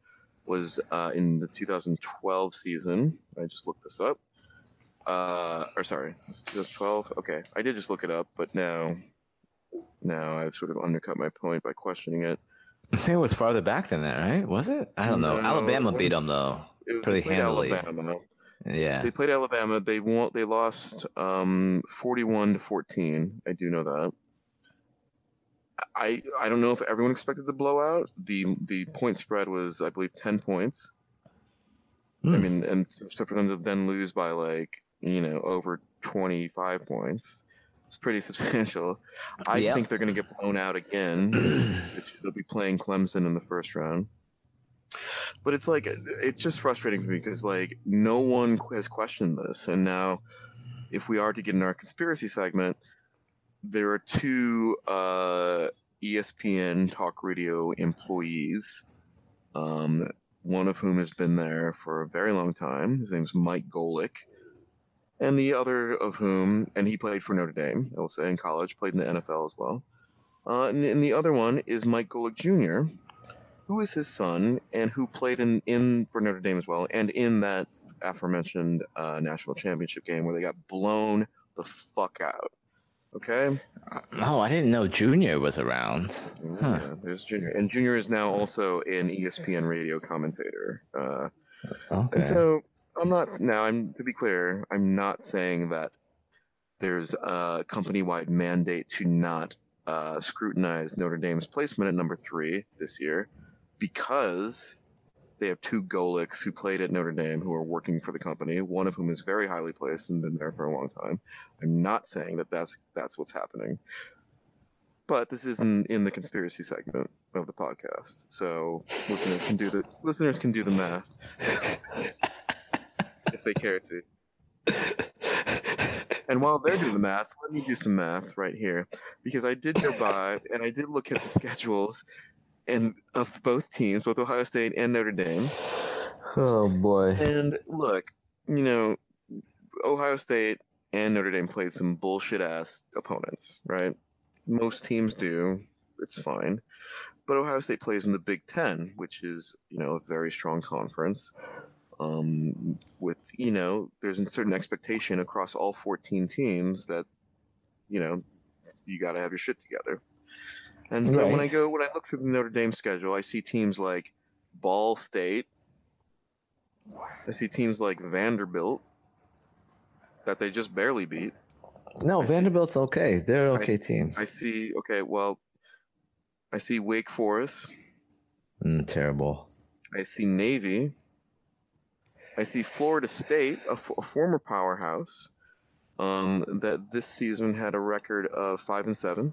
was uh, in the 2012 season. I just looked this up. Uh, or sorry, was 2012. Okay, I did just look it up, but now, now I've sort of undercut my point by questioning it. I think it was farther back than that, right? Was it? I don't know. No, Alabama beat them though, was, pretty handily. Alabama. Yeah, they played Alabama. They won. They lost um, 41 to 14. I do know that. I I don't know if everyone expected the blowout. The the point spread was I believe ten points. Mm. I hmm. mean, and so for them to then lose by like you know over twenty five points, it's pretty substantial. I yep. think they're going to get blown out again. they'll be playing Clemson in the first round. But it's like it's just frustrating for me because like no one has questioned this, and now if we are to get in our conspiracy segment, there are two uh, ESPN talk radio employees, um, one of whom has been there for a very long time. His name's Mike Golic. And the other of whom, and he played for Notre Dame, I will say, in college, played in the NFL as well. Uh, and, the, and, the, other one is Mike Golic Jr., who is his son and who played in, in for Notre Dame as well, and in that aforementioned uh, national championship game where they got blown the fuck out. Okay. Oh, I didn't know Junior was around. Huh. Yeah, there's Junior, and Junior is now also an ESPN radio commentator. Uh, okay. And so I'm not now. I'm to be clear. I'm not saying that there's a company-wide mandate to not uh, scrutinize Notre Dame's placement at number three this year, because they have two Golics who played at Notre Dame who are working for the company, one of whom is very highly placed and been there for a long time. I'm not saying that that's that's what's happening, but this isn't in the conspiracy segment of the podcast, so listeners can do the listeners can do the math if they care to. And while they're doing the math, let me do some math right here because I did go by and I did look at the schedules and of both teams, both Ohio State and Notre Dame. Oh boy! And look, you know, Ohio State and Notre Dame played some bullshit ass opponents, right? Most teams do. It's fine. But Ohio State plays in the Big Ten, which is, you know, a very strong conference. Um, with, you know, there's a certain expectation across all 14 teams that, you know, you got to have your shit together. And so right. when I go, when I look through the Notre Dame schedule, I see teams like Ball State. I see teams like Vanderbilt that they just barely beat. No, I Vanderbilt's see, okay. They're an okay I, team. I see. Okay, well, I see Wake Forest. Mm, terrible. I see Navy. I see Florida State, a, f- a former powerhouse, um, that this season had a record of five and seven.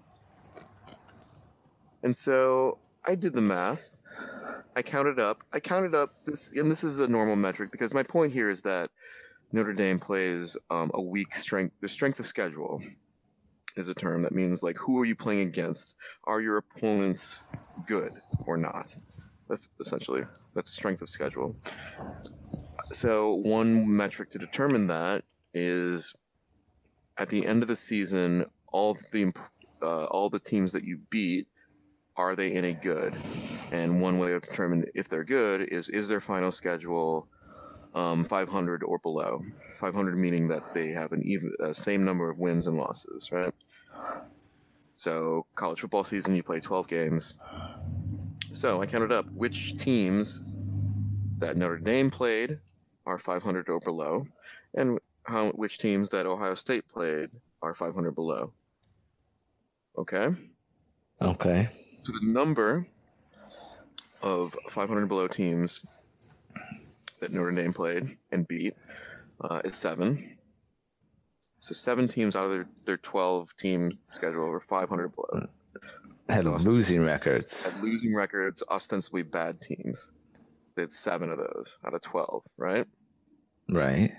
And so I did the math. I counted up. I counted up this, and this is a normal metric because my point here is that Notre Dame plays um, a weak strength. The strength of schedule is a term that means like who are you playing against? Are your opponents good or not? Essentially, that's strength of schedule. So one metric to determine that is at the end of the season, all the uh, all the teams that you beat are they any good? And one way of determining if they're good is is their final schedule um, 500 or below. 500 meaning that they have an even uh, same number of wins and losses, right? So college football season, you play 12 games. So I counted up which teams that Notre Dame played are 500 or below, and how which teams that Ohio State played are 500 below. Okay. Okay. So the number of 500 below teams that Notre Dame played and beat uh, is seven. So seven teams out of their, their 12 team schedule were 500 below. Had Awesome. losing records. Had losing records, ostensibly bad teams. They had seven of those out of 12, right? Right.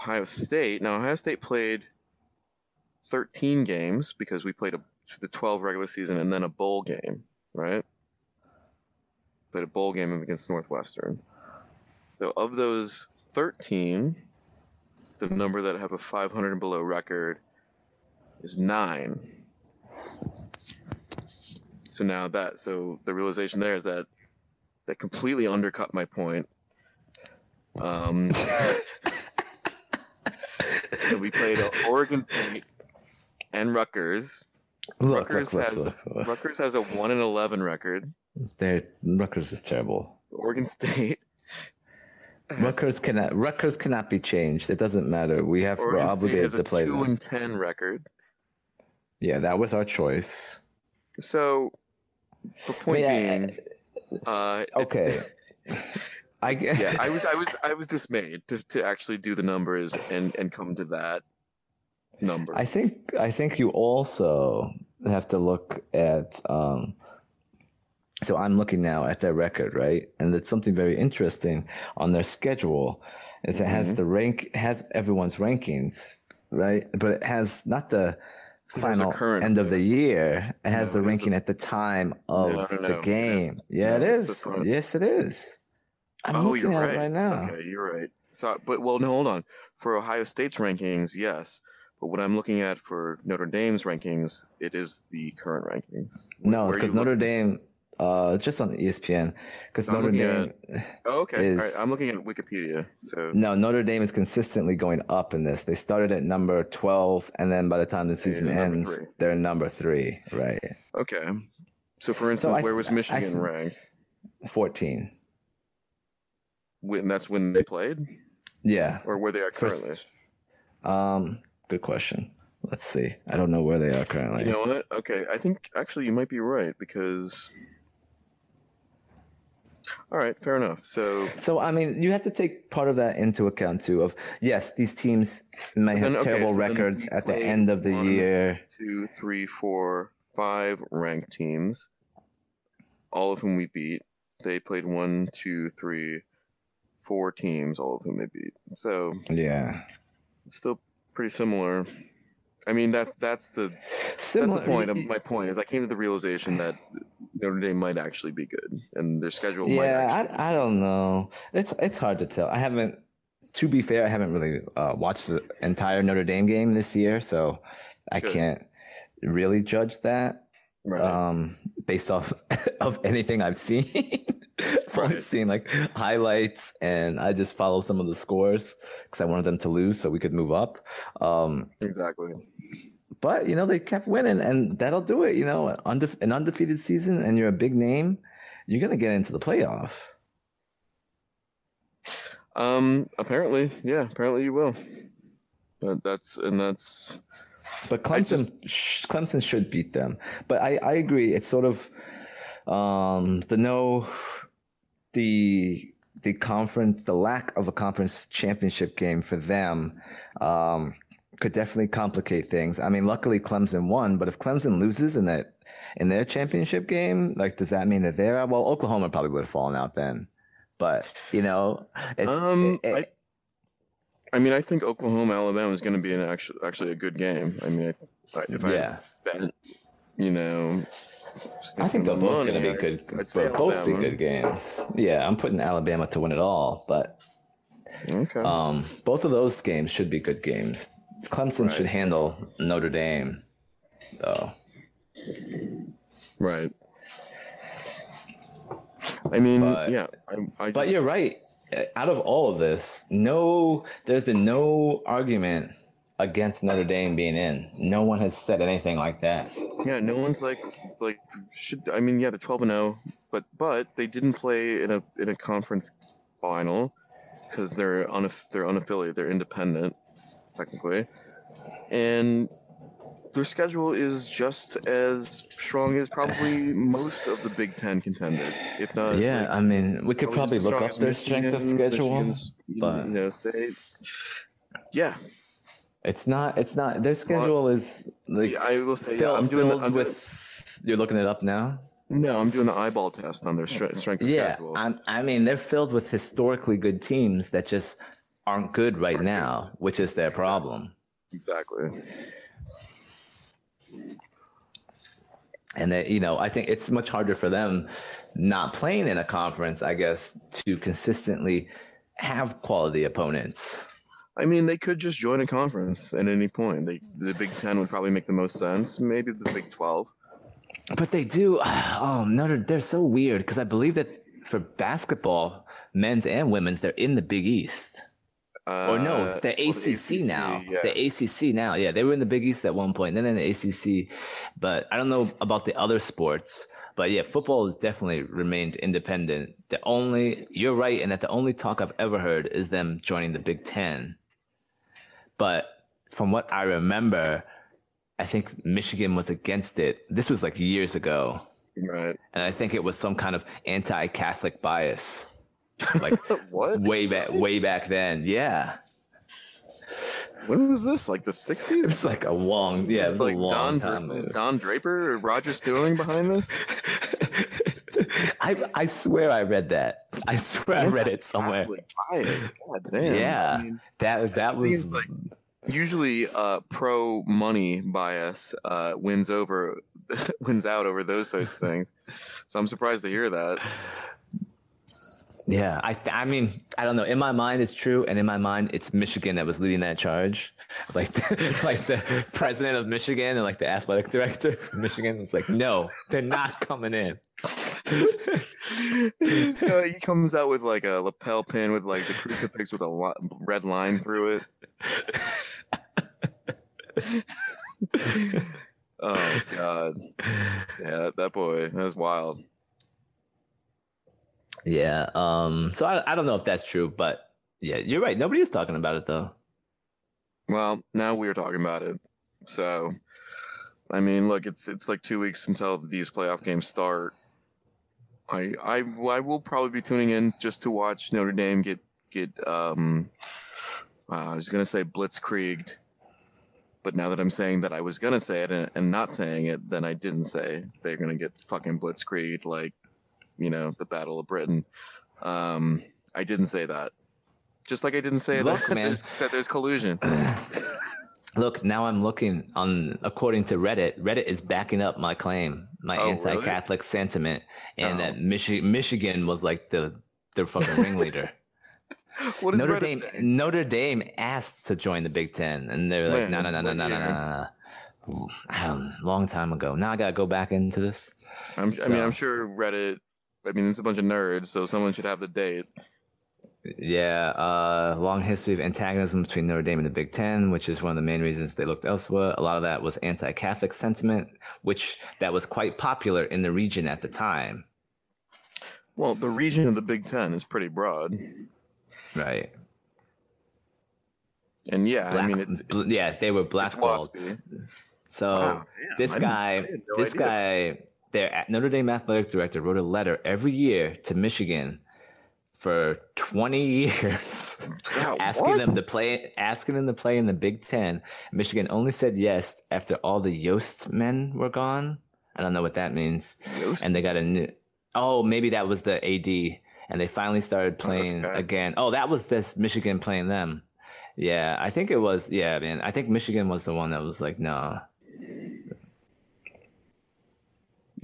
Ohio State. Now Ohio State played 13 games because we played a, the 12 regular season and then a bowl game, right? Played a bowl game against Northwestern. So of those 13, the number that have a 500 and below record is nine. So now that so the realization there is that that completely undercut my point. Um, we played Oregon State and Rutgers. Look, Rutgers look, has look, look. Rutgers has a one and eleven record. They're, Rutgers is terrible. Oregon State. Rutgers cannot. Rutgers cannot be changed. It doesn't matter. We have we're Oregon obligated has a to play two them. and ten record. Yeah, that was our choice. So, the point Yeah, being, uh, Okay. I yeah, I was, I was, I was dismayed to, to actually do the numbers and and come to that number. I think I think you also have to look at. Um, so I'm looking now at their record, right? And it's something very interesting on their schedule. Is it has Mhm. the rank has everyone's rankings, right? But it has not the It has final end of the year. It has No, the it ranking the- at the time of No, no. The has- game. yeah, the is. Yes, it is. I'm oh, you're right. it right now. Okay, you're right. So, but well, no, hold on. For Ohio State's rankings, yes. But what I'm looking at for Notre Dame's rankings, it is the current rankings. Wh- No, because Notre looking? Dame, uh, just on ESPN, because Notre Dame, Oh, okay. All right. I'm looking at Wikipedia. So no, Notre Dame is consistently going up in this. They started at number twelve, and then by the time the season ends, three. they're number three, right? okay. So for instance, I- where was I Michigan ranked? Fourteen. When that's when they played, Yeah. or where they are First- currently. Um. Good question. Let's see. I don't know where they are currently. You know what? Okay, I think actually you might be right because. All right, fair enough. So So I mean, you have to take part of that into account too. Of yes, these teams may So have then- okay, terrible so records at the end of the one- year. two, three, four, five ranked teams, all of whom we beat. They played one, two, three, four teams, all of whom they beat. So Yeah. it's still pretty similar. I mean, that's that's the Similar. that's the point. Of my point is, I came to the realization that Notre Dame might actually be good, and their schedule might Yeah. I, I don't know. It's it's hard to tell. I haven't. To be fair, I haven't really uh, watched the entire Notre Dame game this year, so I Good. can't really judge that Right. um, based off of anything I've seen. Right. I've seen like highlights, and I just follow some of the scores because I wanted them to lose so we could move up. Um, exactly. but you know they kept winning, and that'll do it. You know, an, an undefeated season, and you're a big name, you're gonna get into the playoff. Um. Apparently, yeah. Apparently, you will. But that's and that's But Clemson, just- sh- Clemson should beat them. But I, I agree. It's sort of um, the no, the the conference, the lack of a conference championship game for them um, could definitely complicate things. I mean, luckily Clemson won, but if Clemson loses in that in their championship game, like does that mean that they're well? Oklahoma probably would have fallen out then. But you know, it's um. it- I, I mean, I think Oklahoma Alabama is going to be an actually actually a good game. I mean, I- if I yeah. bet, you know, I think they're both going to be good. Both be good games. Yeah, I'm putting Alabama to win it all, but Okay. um, both of those games should be good games. Clemson Right. should handle Notre Dame, though. Right. I mean, But- yeah. I, I But you're right. Out of all of this, no, there's been no argument against Notre Dame being in. No one has said anything like that. Yeah, no one's like like should. I mean, yeah, they're twelve and zero, but but they didn't play in a in a conference final because they're unaff- they're unaffiliated, they're independent technically, and their schedule is just as strong as probably most of the Big Ten contenders, if not. yeah, like, I mean, we could probably look up their strength of schedule, Michigan's, you but- know, State. Yeah, it's not. It's not. Their schedule is like yeah, I will say. Yeah, I'm doing the, I'm doing- with. You're looking it up now. no, I'm doing the eyeball test on their stre- strength of Yeah, schedule. I'm, I mean, they're filled with historically good teams that just aren't good right now, which is their problem. Exactly. And that you know, I think it's much harder for them not playing in a conference, I guess, to consistently have quality opponents. I mean, they could just join a conference at any point. They, the Big Ten would probably make the most sense. Maybe the Big Twelve. But they do. Oh, no, they're so weird because I believe that for basketball, men's and women's, they're in the Big East. Uh, Or no, the well, ACC, now. yeah. The ACC now. Yeah, they were in the Big East at one point, then in the ACC. But I don't know about the other sports. But yeah, football has definitely remained independent. The only you're right, in that the only talk I've ever heard is them joining the Big Ten. But from what I remember, I think Michigan was against it. This was like years ago, right. and I think it was some kind of anti-Catholic bias, like What? way back, way back then. Yeah. When was this? Like the '60s? It's like a long, yeah, it's a like long Don, time. was. Don Draper or Roger Sterling behind this? I I swear I read that. I swear I read it somewhere. Bias. God damn. Yeah, I mean, that that was like- usually, uh, pro money bias uh, wins over, wins out over those sorts of things. So I'm surprised to hear that. yeah. I th- I mean I don't know. In my mind, it's true, and in my mind, it's Michigan that was leading that charge. Like like the president of Michigan and like the athletic director of Michigan was like, no, they're not coming in. Uh, he comes out with like a lapel pin with like the crucifix with a li- red line through it. oh god, yeah, that boy, that's wild. Yeah. Um. So I I don't know if that's true, but yeah, you're right. Nobody is talking about it though. Well, now we're talking about it. So, I mean, look, it's it's like two weeks until these playoff games start. I I I will probably be tuning in just to watch Notre Dame get get. Um, uh, I was gonna say blitzkrieged, but now that I'm saying that I was gonna say it and, and not saying it, then I didn't say they're gonna get fucking blitzkrieged like, you know, the Battle of Britain. Um, I didn't say that. Just like I didn't say Look, that, man. there's, that there's collusion. Look, now I'm looking on according to Reddit. Reddit is backing up my claim, my Oh, anti-Catholic sentiment, and Oh. that Michi- Michigan was like the the fucking ringleader. What does Notre Reddit Dame say? Notre Dame asked to join the Big Ten, and they're like, When? no, no, no, no, no, no, no. Um, long time ago. Now I gotta go back into this. I'm, I mean, I'm sure Reddit. I mean, it's a bunch of nerds, so someone should have the date. Yeah, uh, long history of antagonism between Notre Dame and the Big Ten, which is one of the main reasons they looked elsewhere. A lot of that was anti-Catholic sentiment, which that was quite popular in the region at the time. Well, the region of the Big Ten is pretty broad, Right. and yeah, I mean, it's bl- yeah, they were blackballed. So Wow, this I guy, no this idea. guy, their Notre Dame athletic director wrote a letter every year to Michigan for 20 years, asking what? them to play, asking them to play in the Big Ten. Michigan only said yes after all the Yost men were gone. I don't know what that means. Yost? And they got a new. Oh, maybe that was the AD, and they finally started oh, playing Okay. again. Oh, that was this Michigan playing them. Yeah, I think it was. Yeah, man, I think Michigan was the one that was like, no.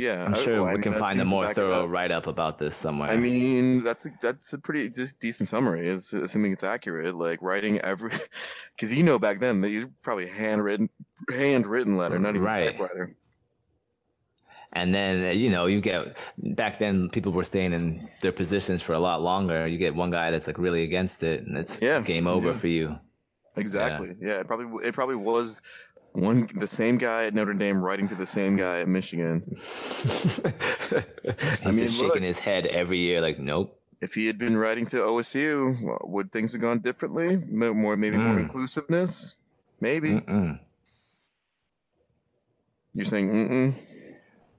Yeah, I'm sure well, I we mean, can find a more thorough write up about this somewhere. I mean, that's a, that's a pretty just decent summary. Is assuming it's accurate. Like writing every, because you know back then they probably handwritten handwritten letter, not even Right. typewriter. and then uh, you know you get back then people were staying in their positions for a lot longer. You get one guy that's like really against it, and it's Yeah, game over yeah. for you. Exactly. Yeah. it probably it probably was one the same guy at Notre Dame writing to the same guy at Michigan. He's mean, just shaking look. his head every year, like, nope. If he had been writing to OSU, well, would things have gone differently? More maybe more Mm. inclusiveness. Maybe Mm-mm. you're saying mm-mm.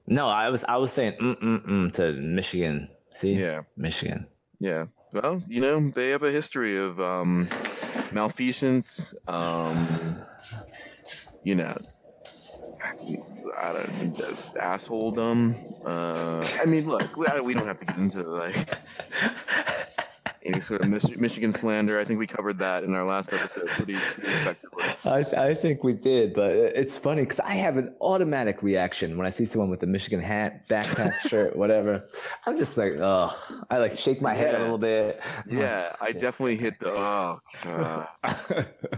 No, I was I was saying mm mm mm to Michigan. See, yeah Michigan. yeah. Well, you know they have a history of um, malfeasance. Um, you know, I don't assholedom. Uh, I mean, look, we, don't have to get into like any sort of Mich- Michigan slander. I think we covered that in our last episode pretty, pretty effectively. I, I think we did, but it's funny because I have an automatic reaction when I see someone with a Michigan hat, backpack, shirt, whatever. I'm just like, oh, I like shake my head a little bit. Yeah, I definitely hit the. Oh, God. I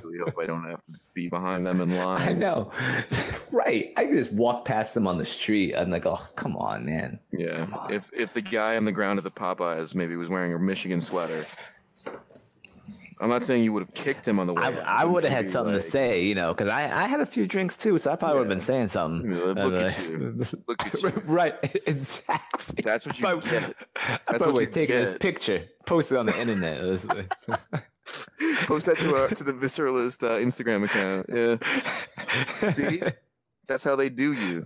really hope I don't have to be behind them in line. I know, right? I just walk past them on the street. I'm like, oh, come on, man. Yeah, if if the guy on the ground at the Popeyes maybe was wearing a Michigan sweater, I'm not saying you would have kicked him on the way. I, I would have had something to say, you know, because I, I had a few drinks too, so I probably would have been saying something. Yeah, look Uh, at you. Look at you. right, exactly. That's what you get. I That's probably what would you have taken this get. picture, posted on the internet. It Post that to our to the Visceralist uh, Instagram account. Yeah. See, that's how they do you.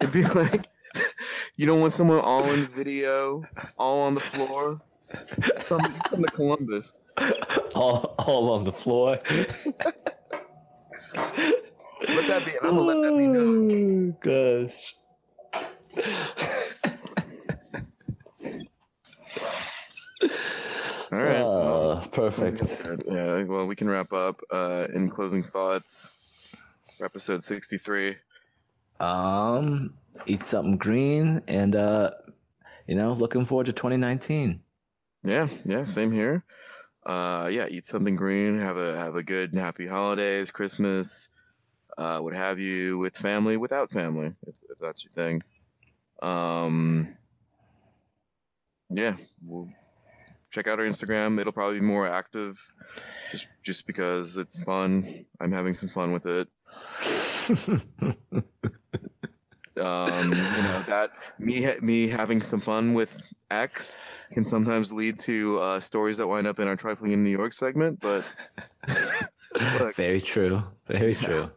It'd be like, you don't want someone all in the video, all on the floor. Come to Columbus. all, all on the floor. Let that be. I'm gonna let that be known. Oh, gosh. All right. well, Oh, perfect. Yeah, well, we can wrap up. Uh, in closing thoughts, for episode 63. Um, eat something green and uh, you know, looking forward to 2019. Yeah, yeah, same here. Uh, yeah, eat something green. Have a have a good happy holidays, Christmas, uh, what have you, with family, without family, if, if that's your thing. Um, yeah, we'll check out our Instagram. It'll probably be more active, just just because it's fun. I'm having some fun with it. um, you know that me me having some fun with X can sometimes lead to uh, stories that wind up in our trifling in New York segment. But Look. Very true. Very true.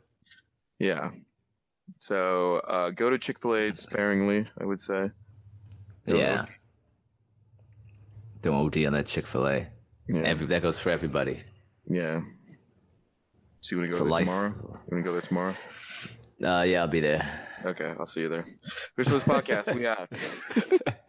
yeah, so uh, go to Chick Fil A sparingly. I would say. Don't Yeah. look. Don't OD on that Chick Fil A. Yeah, Every that goes for everybody. yeah. So you want to go there life. tomorrow? You want to go there tomorrow? Uh, yeah, I'll be there. Okay, I'll see you there. Visuals podcast. We out.